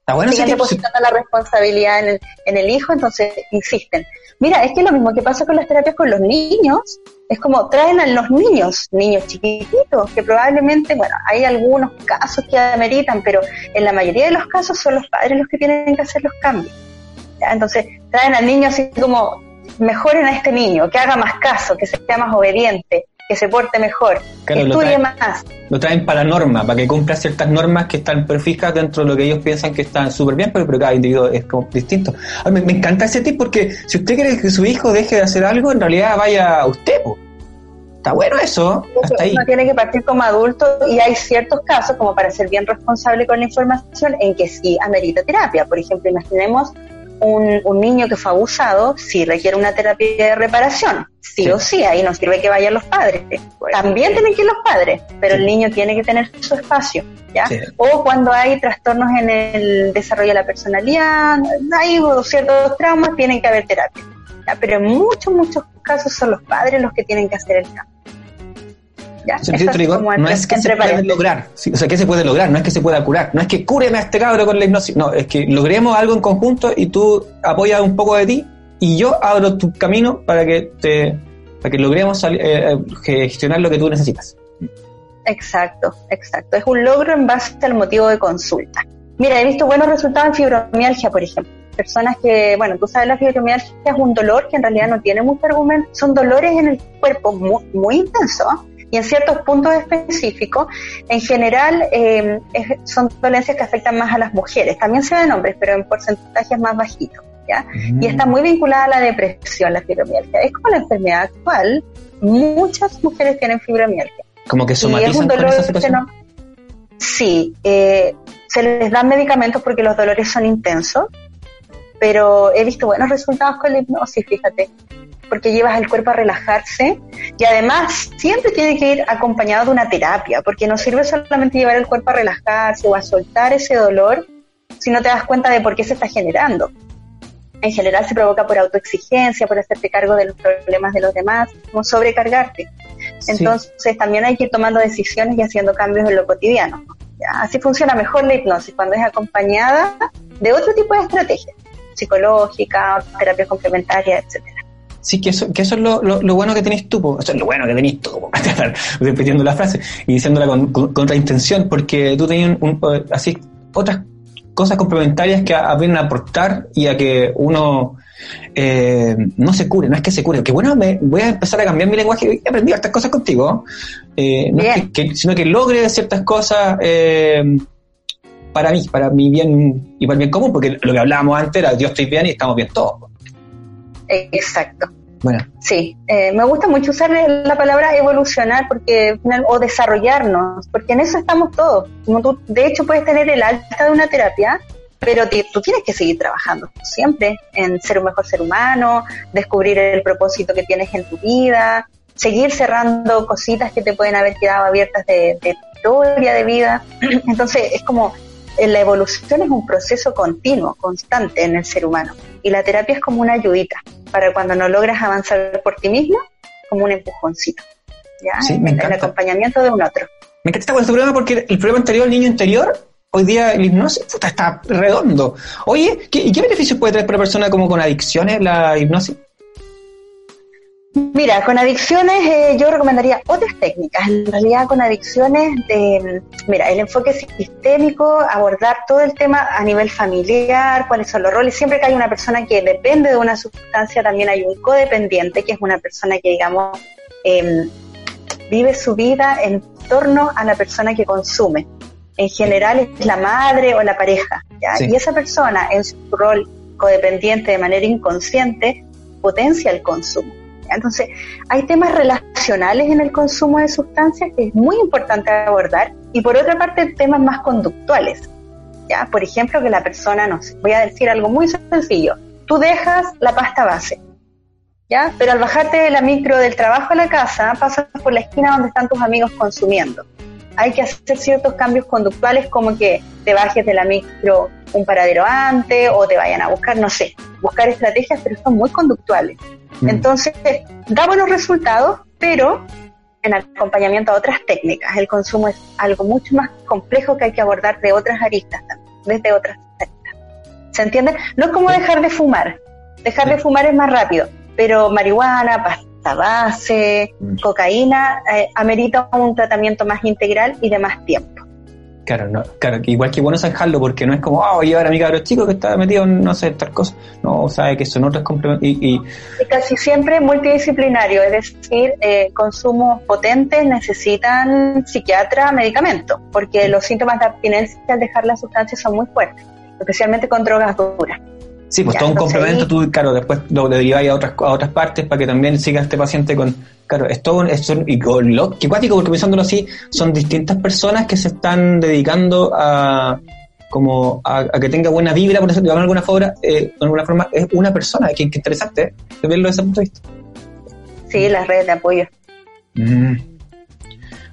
Está bueno Siguen depositando la responsabilidad en el, en el hijo, entonces insisten. Mira, es que lo mismo que pasa con las terapias con los niños, es como traen a los niños, niños chiquititos, que probablemente, bueno, hay algunos casos que ameritan, pero en la mayoría de los casos son los padres los que tienen que hacer los cambios. ¿ya? Entonces traen al niño así como, mejoren a este niño, que haga más caso, que sea más obediente. Que se porte mejor, Claro, que lo estudie traen- más. Lo traen para la norma, para que cumpla ciertas normas que están prefijas dentro de lo que ellos piensan que están súper bien, pero, pero cada individuo es como distinto. A mí me, me encanta ese tip porque si usted quiere que su hijo deje de hacer algo, en realidad vaya a usted. po. Está bueno eso, hasta ahí. Uno tiene que partir como adulto y hay ciertos casos, como para ser bien responsable con la información, en que sí amerita terapia. Por ejemplo, imaginemos un, un niño que fue abusado, sí requiere una terapia de reparación, sí, Sí. o sí, ahí no sirve que vayan los padres. También tienen que ir los padres, pero Sí. el niño tiene que tener su espacio. ¿ya? O cuando hay trastornos en el desarrollo de la personalidad, hay ciertos traumas, tienen que haber terapia. ¿ya? Pero en muchos, muchos casos son los padres los que tienen que hacer el cambio. No es que se paréntesis. lograr, sí, o sea, que se puede lograr, no es que se pueda curar, no es que cúreme a este cabro con la hipnosis, no, es que logremos algo en conjunto y tú apoyas un poco de ti y yo abro tu camino para que te para que logremos eh, eh, gestionar lo que tú necesitas. Exacto, exacto. Es un logro en base al motivo de consulta. Mira, he visto buenos resultados en fibromialgia, por ejemplo. Personas que, bueno, tú sabes, la fibromialgia es un dolor que en realidad no tiene mucho argumento. Son dolores en el cuerpo muy, muy intensos y en ciertos puntos específicos. En general, eh, es- son dolencias que afectan más a las mujeres. También se ven hombres, pero en porcentajes más bajitos. ¿ya? y está muy vinculada a la depresión, la fibromialgia. Es como la enfermedad actual, muchas mujeres tienen fibromialgia. Como que Y es somatizan un con dolor esa que no... Sí, eh, se les dan medicamentos porque los dolores son intensos, pero he visto buenos resultados con la hipnosis, fíjate, porque llevas el cuerpo a relajarse y además siempre tiene que ir acompañado de una terapia, porque no sirve solamente llevar el cuerpo a relajarse o a soltar ese dolor si no te das cuenta de por qué se está generando. En general se provoca por autoexigencia, por hacerte cargo de los problemas de los demás, como sobrecargarte. Sí. Entonces también hay que ir tomando decisiones y haciendo cambios en lo cotidiano. Así funciona mejor la hipnosis, cuando es acompañada de otro tipo de estrategias, psicológica, terapias complementarias, etcétera. Sí, que eso, que eso es lo, lo, lo bueno que tenés tú, po. eso es lo bueno que tenés tú, repitiendo la frase y diciéndola con, con, intención, porque tú tenías un, un- así otras cosas complementarias que a- vienen a aportar y a que uno eh, no se cure, no es que se cure, que bueno, me, voy a empezar a cambiar mi lenguaje, he aprendido estas cosas contigo, eh, no es que- sino que logre ciertas cosas eh, para mí, para mi bien y para el bien común, porque lo que hablábamos antes era yo estoy bien y estamos bien todos. Exacto. Bueno, Sí, eh, me gusta mucho usar la palabra evolucionar porque o desarrollarnos, porque en eso estamos todos. Como tú, de hecho, puedes tener el alta de una terapia, pero tú tienes que seguir trabajando siempre en ser un mejor ser humano, descubrir el propósito que tienes en tu vida, seguir cerrando cositas que te pueden haber quedado abiertas de, de historia de vida. Entonces, es como eh, la evolución es un proceso continuo, constante en el ser humano. Y la terapia es como una ayudita para cuando no logras avanzar por ti mismo, como un empujoncito. ¿ya? Sí, me el, el encanta. acompañamiento de un otro. Me encanta con este programa porque el programa anterior, el niño interior, hoy día el hipnosis puta, está redondo. Oye, ¿qué, ¿y qué beneficios puede traer para una persona como con adicciones la hipnosis? Mira, con adicciones eh, yo recomendaría otras técnicas. En realidad con adicciones de, mira, el enfoque sistémico, abordar todo el tema a nivel familiar, cuáles son los roles. Siempre que hay una persona que depende de una sustancia, también hay un codependiente, que es una persona que, digamos, em, vive su vida en torno a la persona que consume. En general es la madre o la pareja. ¿ya? Sí. Y esa persona en su rol codependiente de manera inconsciente potencia el consumo. Entonces, hay temas relacionales en el consumo de sustancias que es muy importante abordar y por otra parte temas más conductuales. ¿ya? Por ejemplo, que la persona, no sé, voy a decir algo muy sencillo, tú dejas la pasta base, ¿ya? Pero al bajarte de la micro del trabajo a la casa, pasas por la esquina donde están tus amigos consumiendo. Hay que hacer ciertos cambios conductuales como que te bajes de la micro un paradero antes o te vayan a buscar, no sé, buscar estrategias, pero son muy conductuales. Mm. Entonces, da buenos resultados, pero en acompañamiento a otras técnicas. El consumo es algo mucho más complejo que hay que abordar de otras aristas también, desde otras aristas. ¿Se entiende? No es como dejar de fumar. Dejar de fumar es más rápido, pero marihuana, pasta base, Mm. cocaína, eh, amerita un tratamiento más integral y de más tiempo. Claro, no, claro, igual que bueno zanjarlo, porque no es como, ah, voy a llevar a mi cabro chico que está metido en no sé, tal cosa. No, sabe que son otros complementos. Y, y, casi siempre multidisciplinario, es decir, eh, consumos potentes necesitan psiquiatra, medicamento, porque los síntomas de abstinencia al dejar la sustancia son muy fuertes, especialmente con drogas duras. Sí, pues Ya, todo un complemento, ahí- tú, claro, después lo deriváis a otras, a otras partes para que también siga este paciente con. Claro, es todo, un- es un- y con lo, que cuático, porque pensándolo así, son distintas personas que se están dedicando a como a, a que tenga buena vibra, por ejemplo, de alguna forma, eh, de alguna forma, es una persona, que, que interesante, ¿eh? De verlo desde ese punto de vista. Sí, las redes de apoyo. Mm.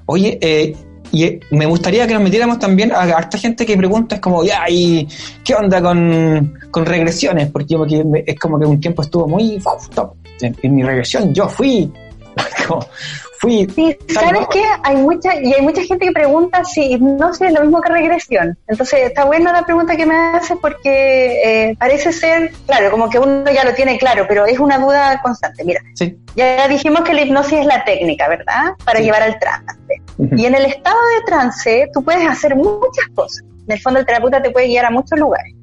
Oye, eh, y eh, me gustaría que nos metiéramos también a harta gente que pregunta, es como, ya, ¿y qué onda con, con regresiones? Porque como que me- es como que un tiempo estuvo muy top. En, mi regresión yo fui, fui, Sí, ¿sabes qué? Hay mucha, y hay mucha gente que pregunta si hipnosis es lo mismo que regresión. Entonces, está buena la pregunta que me hace porque eh, parece ser, claro, como que uno ya lo tiene claro, pero es una duda constante. Mira, sí, ya dijimos que la hipnosis es la técnica, ¿verdad? Para Sí. llevar al trance. Y en el estado de trance, tú puedes hacer muchas cosas. En el fondo, el terapeuta te puede guiar a muchos lugares.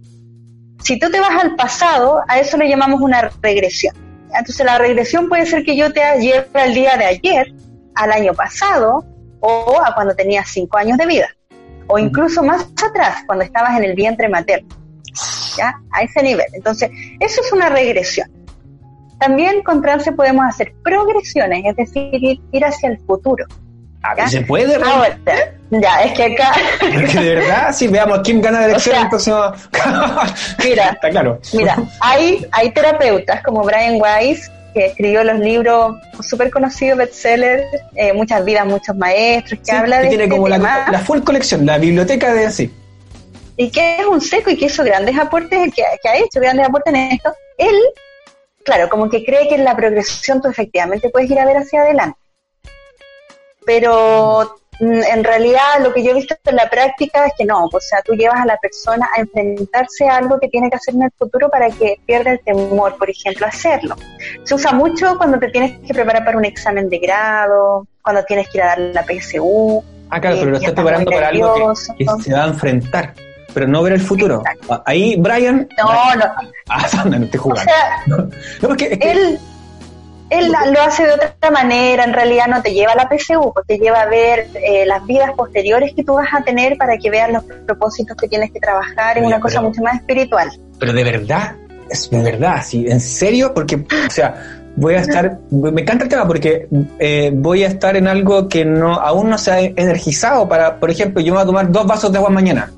Si tú te vas al pasado, a eso le llamamos una regresión. Entonces, la regresión puede ser que yo te lleve al día de ayer, al año pasado, o a cuando tenías cinco años de vida. O incluso más atrás, cuando estabas en el vientre materno. ¿Ya? A ese nivel. Entonces, eso es una regresión. También con trance podemos hacer progresiones, es decir, ir, hacia el futuro. a ver, ¿Ya? ¿se puede? Ahora, ya, es que acá, de verdad, si veamos quién gana la elección sea, el próximo... mira, Está claro. mira, hay, hay terapeutas como Brian Weiss, que escribió los libros súper conocidos, bestsellers, eh, Muchas vidas, muchos maestros, que Sí, habla que de tiene este como la, la full colección, la biblioteca de sí. y que es un seco y que hizo grandes aportes, que, que ha hecho grandes aportes en esto. Él, claro, como que cree que en la progresión tú efectivamente puedes ir a ver hacia adelante. Pero en realidad lo que yo he visto en la práctica es que no, o sea, tú llevas a la persona a enfrentarse a algo que tiene que hacer en el futuro para que pierda el temor, por ejemplo, hacerlo. Se usa mucho cuando te tienes que preparar para un examen de grado, cuando tienes que ir a dar la PSU. Ah, claro, Eh, pero lo estás preparando para algo que, que se va a enfrentar, pero no ver el futuro. Exacto. Ah, Ahí, Brian. No, no, Ah, anda, no estoy o jugando. sea, no, porque es que- él, él la- lo hace de otra manera, en realidad no te lleva a la PSU, pues te lleva a ver eh, las vidas posteriores que tú vas a tener para que veas los propósitos que tienes que trabajar en Oye, una cosa pero- mucho más espiritual. pero de verdad, es de verdad, sí, en serio, porque, o sea, voy a estar, me encanta el tema porque eh, voy a estar en algo que no aún no se ha energizado para, por ejemplo, yo me voy a tomar dos vasos de agua mañana.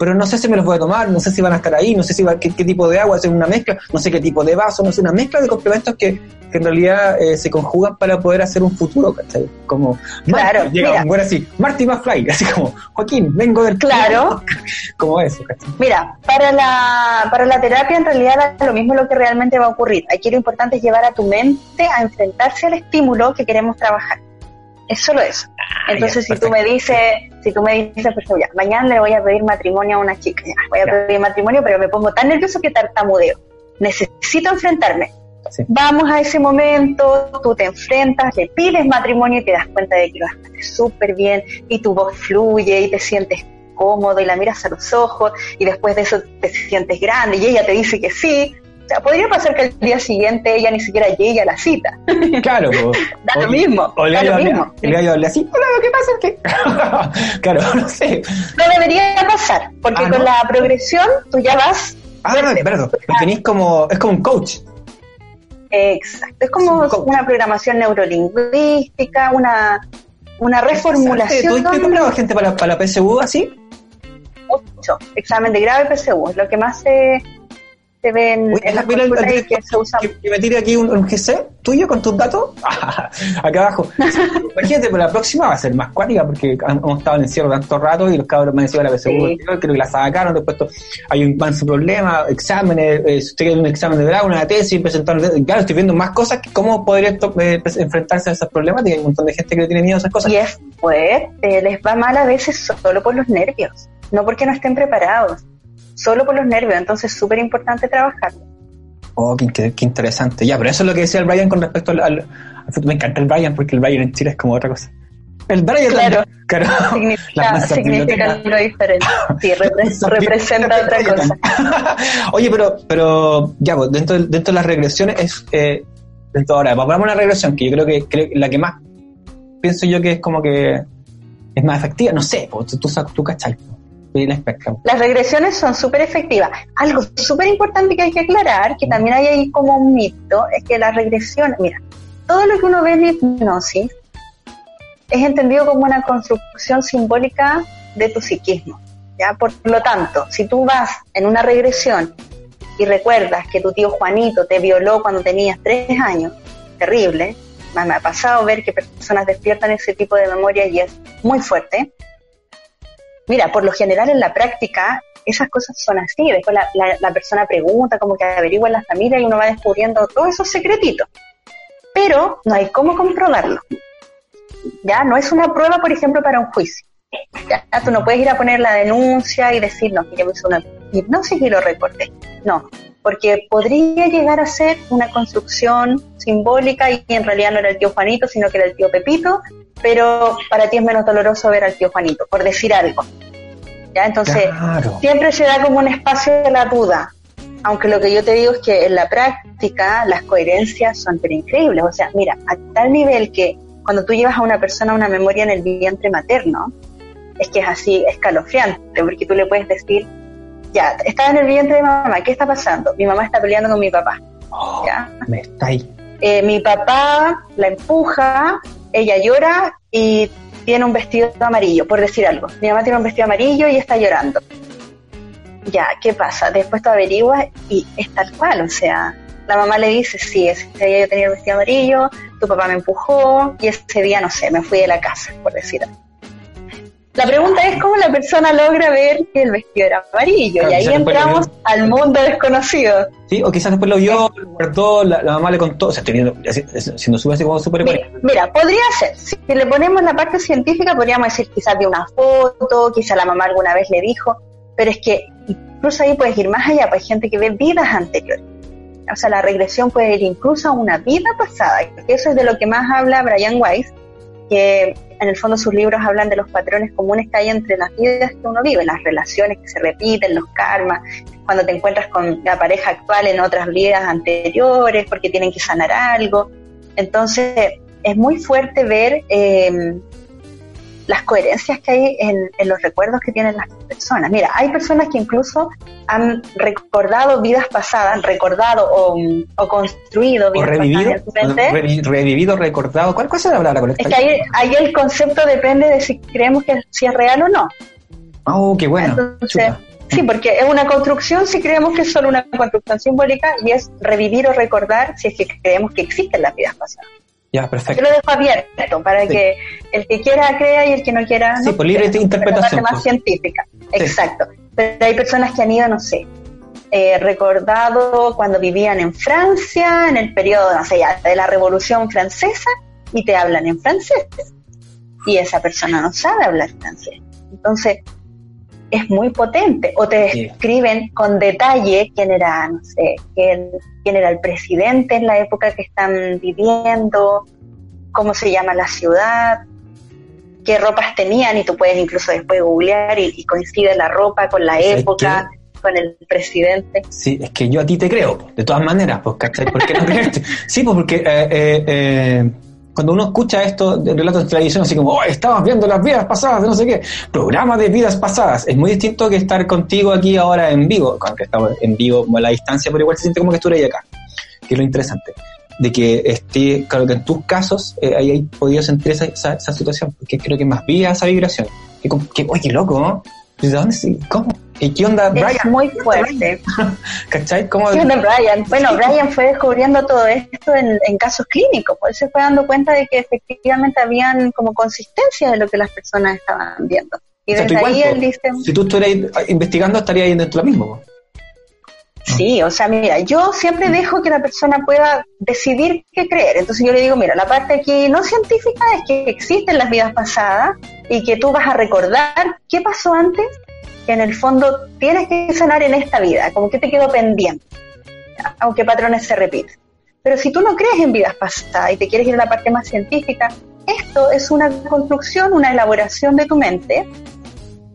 Pero no sé si me los voy a tomar, no sé si van a estar ahí, no sé si va, qué, qué tipo de agua, es una mezcla, no sé qué tipo de vaso, no sé, una mezcla de complementos que, que en realidad eh, se conjugan para poder hacer un futuro, ¿cachai? Como, Claro, Marty, llega un güey así, Marty McFly, así como, Joaquín, vengo del Claro. como eso, ¿cachai? Mira, para la, para la terapia en realidad es lo mismo lo que realmente va a ocurrir. Aquí lo importante es llevar a tu mente a enfrentarse al estímulo que queremos trabajar. Es solo eso. Entonces, ya, si tú me dices, si tú me dices, pues, ya, mañana le voy a pedir matrimonio a una chica, ya, voy a Ya. pedir matrimonio, pero me pongo tan nervioso que tartamudeo. Necesito enfrentarme. Sí. Vamos a ese momento, tú te enfrentas, le pides matrimonio y te das cuenta de que lo haces súper bien y tu voz fluye y te sientes cómodo y la miras a los ojos y después de eso te sientes grande y ella te dice que sí. Sea, podría pasar que el día siguiente ella ni siquiera llegue a la cita. Claro. Da lo mismo, O el da gallo lo habla- mismo. habla así, hola, ¿qué pasa? ¿Qué? claro, no sé. No debería pasar, porque Ah, con ¿no? la progresión tú ya vas. Ah, no, perdón, lo tenéis como, es como un coach. Exacto, es como Es un una programación neurolingüística, una, una reformulación. ¿Tú has preparado gente para, para la PSU así? Ocho, examen de grado y PSU, es lo que más se, se ve en, Uy, en las mira el- el- que se usa. que, que me tire aquí un, un GC tuyo con tus datos acá abajo. Imagínate, pero la próxima va a ser más cuática porque hemos estado en encierro tanto rato y los cabros me han decidido la PSU Sí. creo que la sacaron, después hay un manso problema, exámenes, eh, usted quiere un examen de grado, una tesis, presentar, claro, estoy viendo más cosas que cómo podría eh, pues, enfrentarse a esas problemáticas, hay un montón de gente que le tiene miedo a esas cosas. Y es fuerte, les va mal a veces solo por los nervios, no porque no estén preparados, solo por los nervios, entonces es súper importante trabajar. Oh, qué, inter- qué interesante. Ya, pero eso es lo que decía el Brian con respecto al, al- al. Me encanta el Brian porque el Brian en Chile es como otra cosa. El Brian Claro. claro. La Significa, significa algo diferente. Sí, representa otra cosa. Oye, pero, pero ya, pues, dentro, de- dentro de las regresiones es, eh, dentro ahora, vamos a una regresión que yo creo que, creo la que más pienso yo que es como que es más efectiva, no sé, pues, tú, tú, tú cachai, pues, Las regresiones son súper efectivas. Algo súper importante que hay que aclarar, que también hay ahí como un mito, es que las regresiones, mira, todo lo que uno ve en hipnosis es entendido como una construcción simbólica de tu psiquismo. ¿ya? Por lo tanto, si tú vas en una regresión y recuerdas que tu tío Juanito te violó cuando tenías tres años, terrible, me ha pasado ver que personas despiertan ese tipo de memoria y es muy fuerte. Mira, por lo general en la práctica esas cosas son así, después la, la- persona pregunta, como que averigua en la familia y uno va descubriendo todos esos secretitos. Pero no hay cómo comprobarlo. Ya no es una prueba, por ejemplo, para un juicio. Ya tú no puedes ir a poner la denuncia y decir, no, que yo hice una hipnosis y lo recordé. No, porque podría llegar a ser una construcción simbólica y en realidad no era el tío Juanito, sino que era el tío Pepito, pero para ti es menos doloroso ver al tío Juanito, por decir algo. ¿Ya? Entonces, Claro. siempre se da como un espacio de la duda. Aunque lo que yo te digo es que en la práctica las coherencias son pero increíbles. O sea, mira, a tal nivel que cuando tú llevas a una persona una memoria en el vientre materno, es que es así escalofriante, porque tú le puedes decir, ya, estaba en el vientre de mamá, ¿qué está pasando? Mi mamá está peleando con mi papá. Oh, ¿ya? me está ahí. Eh, mi papá la empuja, ella llora y tiene un vestido amarillo, por decir algo. Mi mamá tiene un vestido amarillo y está llorando. Ya, ¿qué pasa? Después tú averiguas y es tal cual, o sea, la mamá le dice, sí, ese día yo tenía el vestido amarillo, tu papá me empujó y ese día, no sé, me fui de la casa, por decir algo. La pregunta es cómo la persona logra ver que el vestido era amarillo Claro, y ahí entramos al mundo desconocido. Sí, o quizás después lo vio, lo guardó, la, la mamá le contó, o sea, estoy viendo, siendo súper así como súper Mira, mira, podría ser, si le ponemos la parte científica, podríamos decir quizás de una foto, quizás la mamá alguna vez le dijo, pero es que incluso ahí puedes ir más allá, pues hay gente que ve vidas anteriores. O sea, la regresión puede ir incluso a una vida pasada, eso es de lo que más habla Brian Weiss, que en el fondo sus libros hablan de los patrones comunes que hay entre las vidas que uno vive, las relaciones que se repiten, los karmas, cuando te encuentras con la pareja actual en otras vidas anteriores, porque tienen que sanar algo. Entonces, es muy fuerte ver eh, las coherencias que hay en, en los recuerdos que tienen las personas. Mira, hay personas que incluso han recordado vidas pasadas, recordado o, o construido o vidas revivido, pasadas revivido, recordado. ¿Cuál, cuál es la palabra correcta? Es que ahí, ahí el concepto depende de si creemos que si es real o no. Oh, qué bueno. Entonces, Chuta. sí, porque es una construcción si creemos que es solo una construcción simbólica y es revivir o recordar si es que creemos que existen las vidas pasadas. Ya, Yo perfecto. lo dejo abierto para Sí. que el que quiera crea y el que no quiera Sí, no. por libre Pero interpretación, más pues. científica, exacto. Pero hay personas que han ido, no sé, eh, recordado cuando vivían en Francia, en el periodo, no sé, ya, de la Revolución Francesa, y te hablan en francés. Y esa persona no sabe hablar francés. Entonces, es muy potente. O te Sí. describen con detalle quién era, no sé, quién, quién era el presidente en la época que están viviendo, cómo se llama la ciudad, qué ropas tenían, y tú puedes incluso después googlear y, y coincide la ropa con la ¿Sabes época, con el presidente. Sí, es que yo a ti te creo, de todas maneras, pues, ¿cachai? ¿Por qué no creerte? Sí, pues porque eh, eh, eh, cuando uno escucha esto de relatos de televisión, así como, oh, estabas viendo las vidas pasadas, de no sé qué, programa de vidas pasadas, es muy distinto que estar contigo aquí ahora en vivo, aunque estamos en vivo a la distancia, pero igual se siente como que estuvieras ahí acá, que es lo interesante. De que esté, claro que en tus casos eh, ahí hay podido sentir esa, esa, situación, porque creo que más vía esa vibración. Que, que, oye, loco. ¿De dónde? ¿Cómo? ¿Y qué onda, Es Brian? muy fuerte. ¿Cachai? ¿Cómo? ¿Qué onda, Brian? Bueno, Brian fue descubriendo todo esto en, en casos clínicos, pues él se fue dando cuenta de que efectivamente habían como consistencia de lo que las personas estaban viendo. Y O sea, tú desde ahí él dice, Si tú estuvieras investigando, estarías dentro de lo mismo. Sí, o sea, mira, yo siempre dejo que la persona pueda decidir qué creer. Entonces yo le digo, mira, la parte aquí no científica es que existen las vidas pasadas y que tú vas a recordar qué pasó antes, que en el fondo tienes que sanar en esta vida, como que te quedó pendiente, aunque patrones se repiten. Pero si tú no crees en vidas pasadas y te quieres ir a la parte más científica, esto es una construcción, una elaboración de tu mente,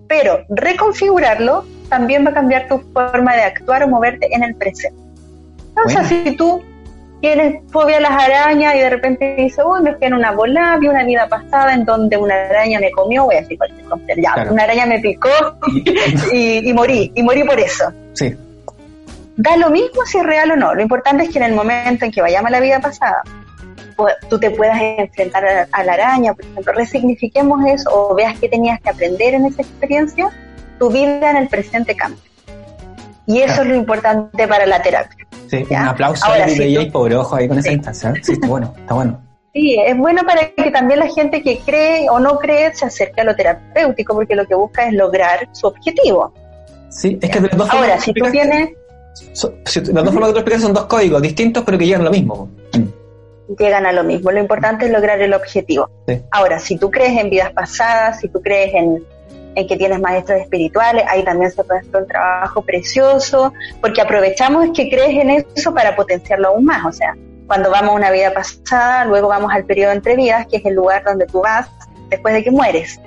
pero reconfigurarlo también va a cambiar tu forma de actuar o moverte en el presente. O sea, Bueno. si tú tienes fobia a las arañas y de repente dices, uy, me fui en una bola, vi una vida pasada en donde una araña me comió, voy a decir cualquier cosa, ya, Claro. una araña me picó y, y morí, y morí por eso. Sí, Da lo mismo si es real o no, lo importante es que en el momento en que vayamos a la vida pasada, pu- tú te puedas enfrentar a, la araña, por ejemplo, resignifiquemos eso o veas que tenías que aprender en esa experiencia, tu vida en el presente cambia. Y eso Claro. es lo importante para la terapia. sí. Ya. Un aplauso Ahora a DJ tú- pobre ojo ahí con esa Sí. instancia. ¿eh? Sí, está bueno, está bueno. Sí, es bueno para que también la gente que cree o no cree se acerque a lo terapéutico, porque lo que busca es lograr su objetivo. Sí, es que de las dos formas Ahora, que si tú tienes, si- las dos formas que tú explicas son dos códigos distintos, pero que llegan a lo mismo. Mm. llegan a lo mismo. Lo importante es lograr el objetivo. Sí. Ahora, si tú crees en vidas pasadas, si tú crees en, en que tienes maestros espirituales, ahí también se puede hacer un trabajo precioso, porque aprovechamos que crees en eso para potenciarlo aún más. O sea, cuando vamos a una vida pasada, luego vamos al periodo entre vidas, que es el lugar donde tú vas después de que mueres,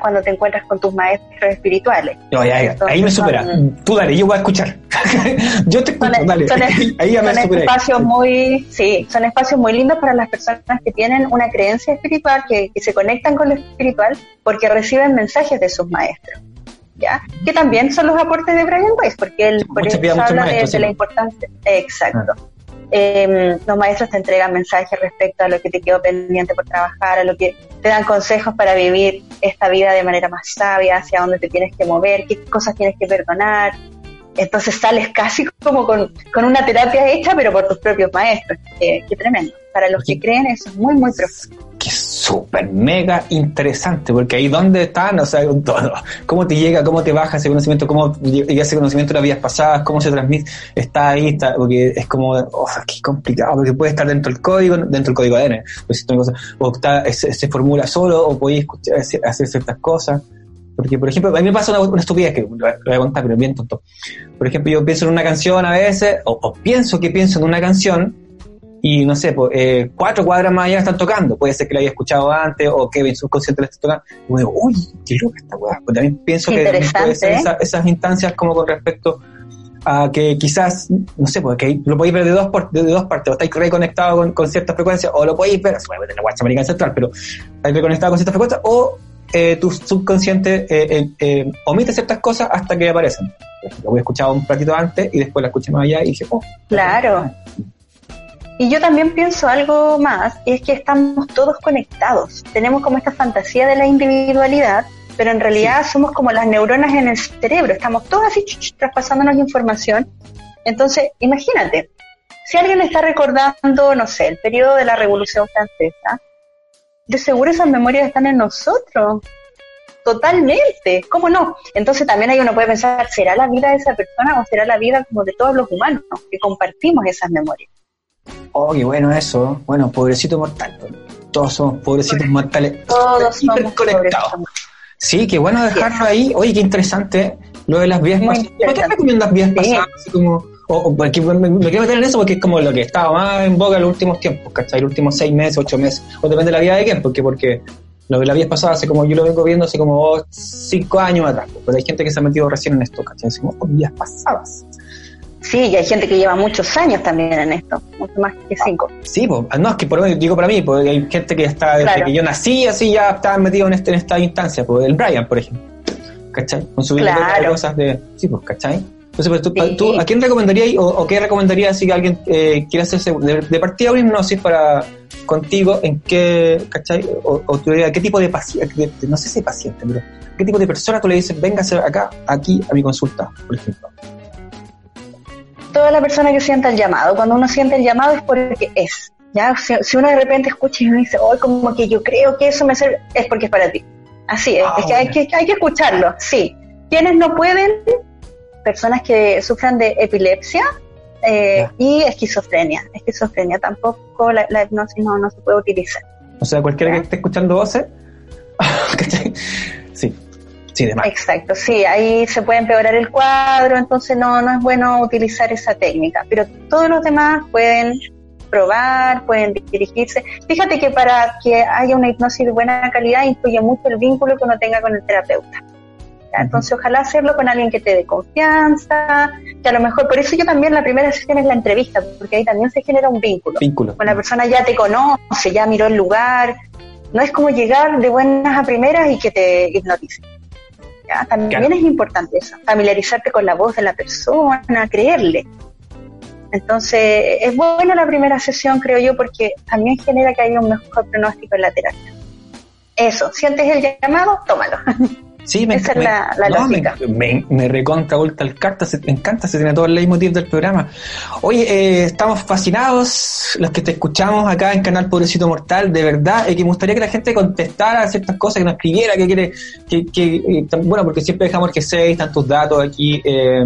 cuando te encuentras con tus maestros espirituales. No, ya, ya, ahí me supera. son- Tú dale, yo voy a escuchar. yo te escucho, son, dale. son- ahí ya me son espacios muy sí son espacios muy lindos para las personas que tienen una creencia espiritual que, que se conectan con lo espiritual porque reciben mensajes de sus maestros ya que también son los aportes de Brian Weiss porque él Sí, por muchas eso habla de, maestros, de sí. la importancia exacto Eh, los maestros te entregan mensajes respecto a lo que te quedó pendiente por trabajar, a lo que te dan consejos para vivir esta vida de manera más sabia, hacia dónde te tienes que mover, qué cosas tienes que perdonar, entonces sales casi como con, con una terapia hecha, pero por tus propios maestros. Eh, qué tremendo. Para los que creen, eso es muy, muy profundo. Súper mega interesante, porque ahí donde están, o sea, todo. Cómo te llega, cómo te baja ese conocimiento, cómo llega ese conocimiento de las vidas pasadas, cómo se transmite, está ahí, está, porque es como, oh, qué complicado, porque puede estar dentro del código, dentro del código ADN, cosa, o está, se, se formula solo, o podéis escuchar- hacer, ciertas cosas. Porque, por ejemplo, a mí me pasa una, una estupidez que lo voy a- contar, pero bien tonto. Por ejemplo, yo pienso en una canción a veces, o pienso que pienso en una canción, y no sé, pues, eh, cuatro cuadras más allá están tocando. Puede ser que la haya escuchado antes o que mi subconsciente la esté tocando. Y me digo, uy, qué loca esta weá. Pues también pienso que puede ser esa- esas instancias como con respecto a que quizás, no sé, porque lo podéis ver de dos, por- de dos partes, o estáis reconectados con, con ciertas frecuencias, o lo podéis ver, se puede ver en la guacha americana central, pero estáis reconectados con ciertas frecuencias, o eh, tu subconsciente eh, eh, eh, omite ciertas cosas hasta que aparecen. Ejemplo, voy a escuchar un ratito antes y después la escuché más allá y dije, oh, Claro. Y yo también pienso algo más, y es que estamos todos conectados. Tenemos como esta fantasía de la individualidad, pero en realidad somos como las neuronas en el cerebro. Estamos todos así ch, ch, traspasándonos información. Entonces, imagínate, si alguien está recordando, no sé, el periodo de la Revolución Francesa, de seguro esas memorias están en nosotros. Totalmente, ¿cómo no? Entonces también ahí uno puede pensar, ¿será la vida de esa persona o será la vida como de todos los humanos que compartimos esas memorias? Oh, qué bueno eso. Bueno, pobrecito mortal. Todos somos pobrecitos mortales. Todos hiperconectados. Sí, qué bueno dejarlo ahí. Oye, qué interesante lo de las vías pasadas. ¿Por qué recomiendas vías pasadas? Así como, o, o porque me, me- quiero meter en eso porque es como lo que estaba más en boga en los últimos tiempos, ¿cachai? Los últimos seis meses, ocho meses. O depende de la vida de quién, porque, porque lo de las vías pasadas, hace como yo lo vengo viendo hace como cinco años atrás. Pero hay gente que se ha metido recién en esto, ¿cachai? Como, oh, vías pasadas. Sí, y hay gente que lleva muchos años también en esto, mucho más que cinco. Sí, pues, no, es que por lo menos digo para mí, porque hay gente que está desde Claro. que yo nací, así ya estaba metido en, este, en esta instancia, pues el Brian, por ejemplo, ¿cachai? Con su biblioteca de Claro. cosas de. Sí, pues, ¿cachai? Entonces, pues, tú, Sí. tú, ¿a quién recomendarías o, o qué recomendarías si alguien eh, quiere hacerse de, de partida una hipnosis para contigo? ¿En qué, ¿cachai? O, o tú dirías, ¿qué tipo de paciente, no sé si paciente, pero qué tipo de persona tú le dices, véngase acá, aquí, a mi consulta, por ejemplo? Toda la persona que sienta el llamado, cuando uno siente el llamado es porque es. ¿ya? Si, si uno de repente escucha y uno dice, hoy como que yo creo que eso me sirve, es porque es para ti. Así es, Ah, es que hay, que hay que escucharlo, sí. Quienes no pueden, personas que sufran de epilepsia eh, y esquizofrenia. Esquizofrenia tampoco, la, la hipnosis no, no se puede utilizar. O sea, cualquiera Ya. que esté escuchando voces. Sí, sí, de más. Exacto, sí, ahí se puede empeorar el cuadro, entonces no, no es bueno utilizar esa técnica, pero todos los demás pueden probar, pueden dirigirse. Fíjate que para que haya una hipnosis de buena calidad influye mucho el vínculo que uno tenga con el terapeuta. Entonces, ojalá hacerlo con alguien que te dé confianza, que a lo mejor, por eso yo también la primera sesión es la entrevista, porque ahí también se genera un vínculo. Vínculo. Cuando la persona ya te conoce, ya miró el lugar, no es como llegar de buenas a primeras y que te hipnotice. ¿Ya? También Claro. es importante eso, familiarizarte con la voz de la persona, creerle. Entonces, es bueno la primera sesión, creo yo, porque también genera que haya un mejor pronóstico en la terapia. Eso, sientes el llamado, tómalo. Sí, me, Esa es me- la- la no, me, lógica. me, me recontra vuelta el carta, se, me encanta, se tiene todo el leitmotiv del programa. Oye, eh, estamos fascinados, los que te escuchamos acá en Canal Pobrecito Mortal, de verdad, eh, que me gustaría que la gente contestara ciertas cosas, que nos escribiera, que quiere, que, que eh, bueno, porque siempre dejamos que se están tus datos aquí, eh,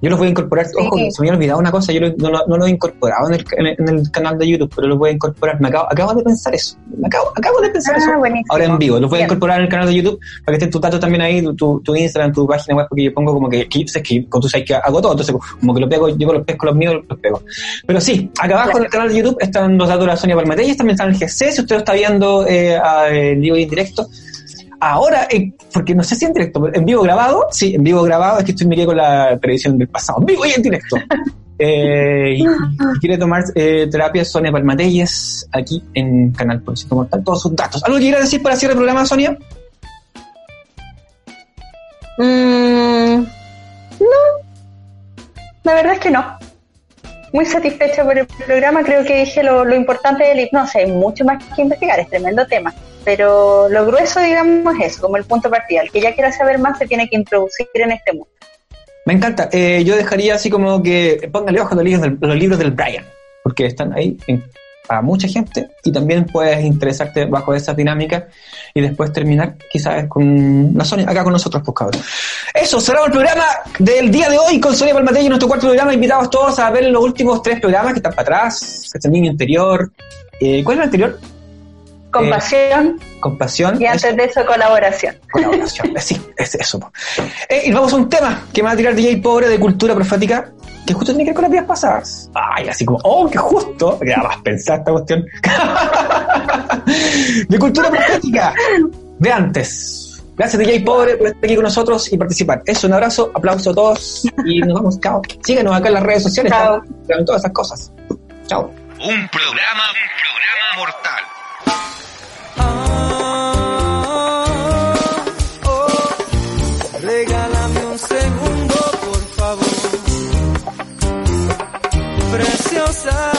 yo los voy a incorporar, Sí. ojo, se me había olvidado una cosa, yo lo- no, lo- no lo he incorporado en el, en canal de YouTube, pero lo voy a incorporar, me acabo, acabo de pensar eso, me acabo, acabo de pensar eso Ah, buenísimo. ahora en vivo. Los voy a incorporar en el canal de YouTube para que estén tus datos también ahí, tu- tu, Instagram, tu página web, porque yo pongo como que clips, es que tú sabes que hago todo, entonces como que lo pego, yo los pesco los míos, los pego. Pero sí, acá abajo en el canal de YouTube están los datos de la Sonia Palmatellas, también están en el GC, si usted lo está viendo eh, a- en vivo y en directo. Ahora, eh, porque no sé si en directo, en vivo grabado, sí, en vivo grabado, es que estoy me quedé con la televisión del pasado, en vivo y en directo. Eh, y, y quiere tomar eh, terapia Sonia Palmatelles aquí en Canal Pobrecito Mortal, todos sus datos. ¿Algo que quiera decir para cierre el programa, Sonia? Mm, no, la verdad es que no. Muy satisfecha por el programa, creo que dije lo, lo importante de la hipnosis, hay mucho más que investigar, es tremendo tema, pero lo grueso, digamos, es eso, como el punto partida, el que ya quiera saber más se tiene que introducir en este mundo. Me encanta. Eh, yo dejaría así como que póngale ojo a los libros del, los libros del Brian, porque están ahí en- para mucha gente y también puedes interesarte bajo esa dinámica y después terminar quizás con la Sonia acá con nosotros, pues cabrón. Eso, cerramos el programa del día de hoy con Sonia Palmatelli en nuestro cuarto programa. Invitados todos a ver los últimos tres programas que están para atrás, que es el niño interior. Eh, ¿Cuál es el anterior? Compasión Compasión. y antes de eso colaboración. Colaboración. Eh, Sí, es eso. Eh, y vamos a un tema que me va a tirar DJ Pobre de cultura profética, que justo tiene que ver con las días pasadas. Ay, así como, oh, qué justo. Ya vas a pensar esta cuestión. de cultura profética. De antes. Gracias DJ Pobre por estar aquí con nosotros y participar. Eso, un abrazo, aplauso a todos y nos vamos. Chao. Síganos acá en las redes sociales. Chao. En todas esas cosas. Chao. Un programa, un programa mortal. Preciosa.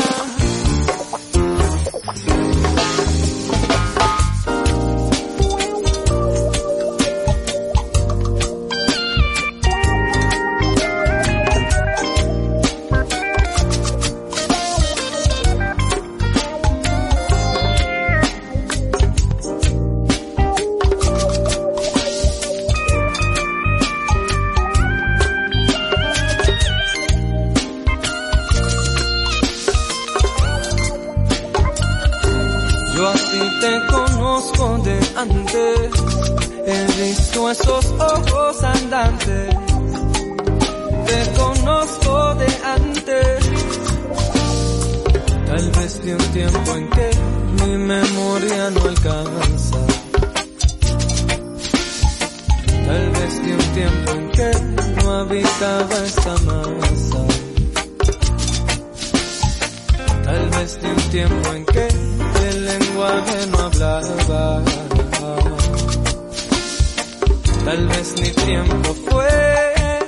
Tal vez mi tiempo fue,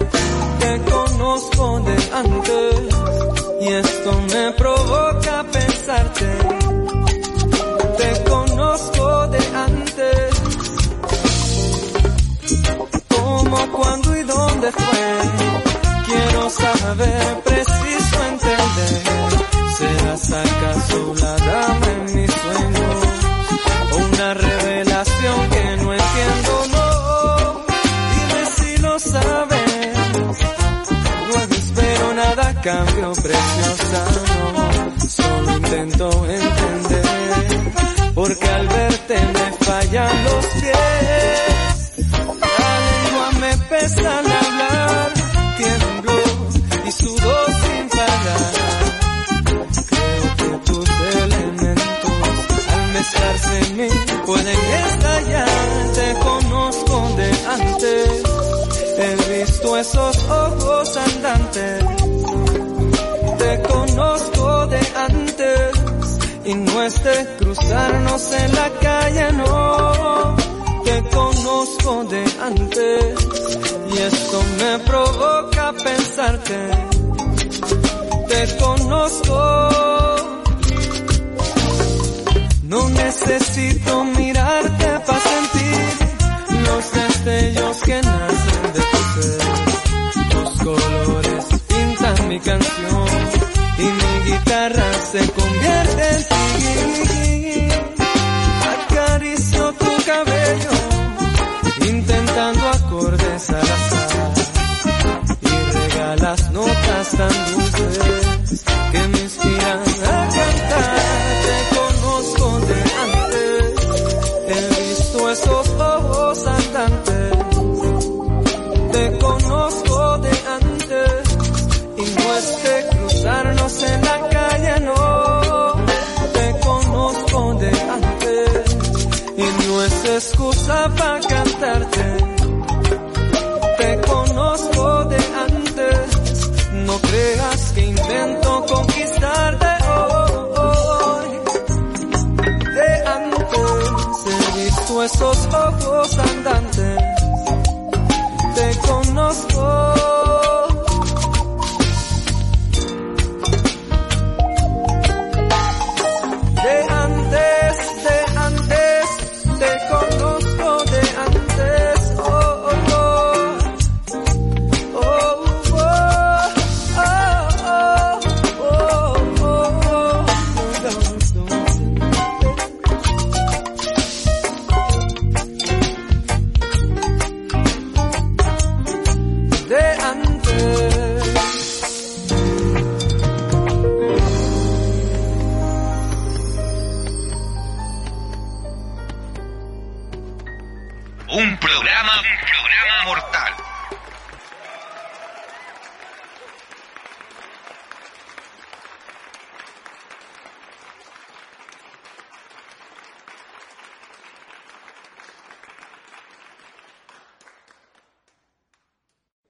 te conozco de antes y esto me provoca pensarte. Te conozco de antes, cómo, cuándo y dónde fue. Quiero saber, preciso entender. ¿Serás acaso la dama preciosa, no, solo intento entender, porque al verte me fallan los pies, la lengua me pesa al hablar, tiemblo y sudo sin parar, creo que tus elementos al mezclarse en mí pueden estallar, te conozco de antes, he visto esos ojos en la calle, no. Te conozco de antes y esto me provoca pensarte. Te conozco. No necesito flor de Salazar y regalas notas también.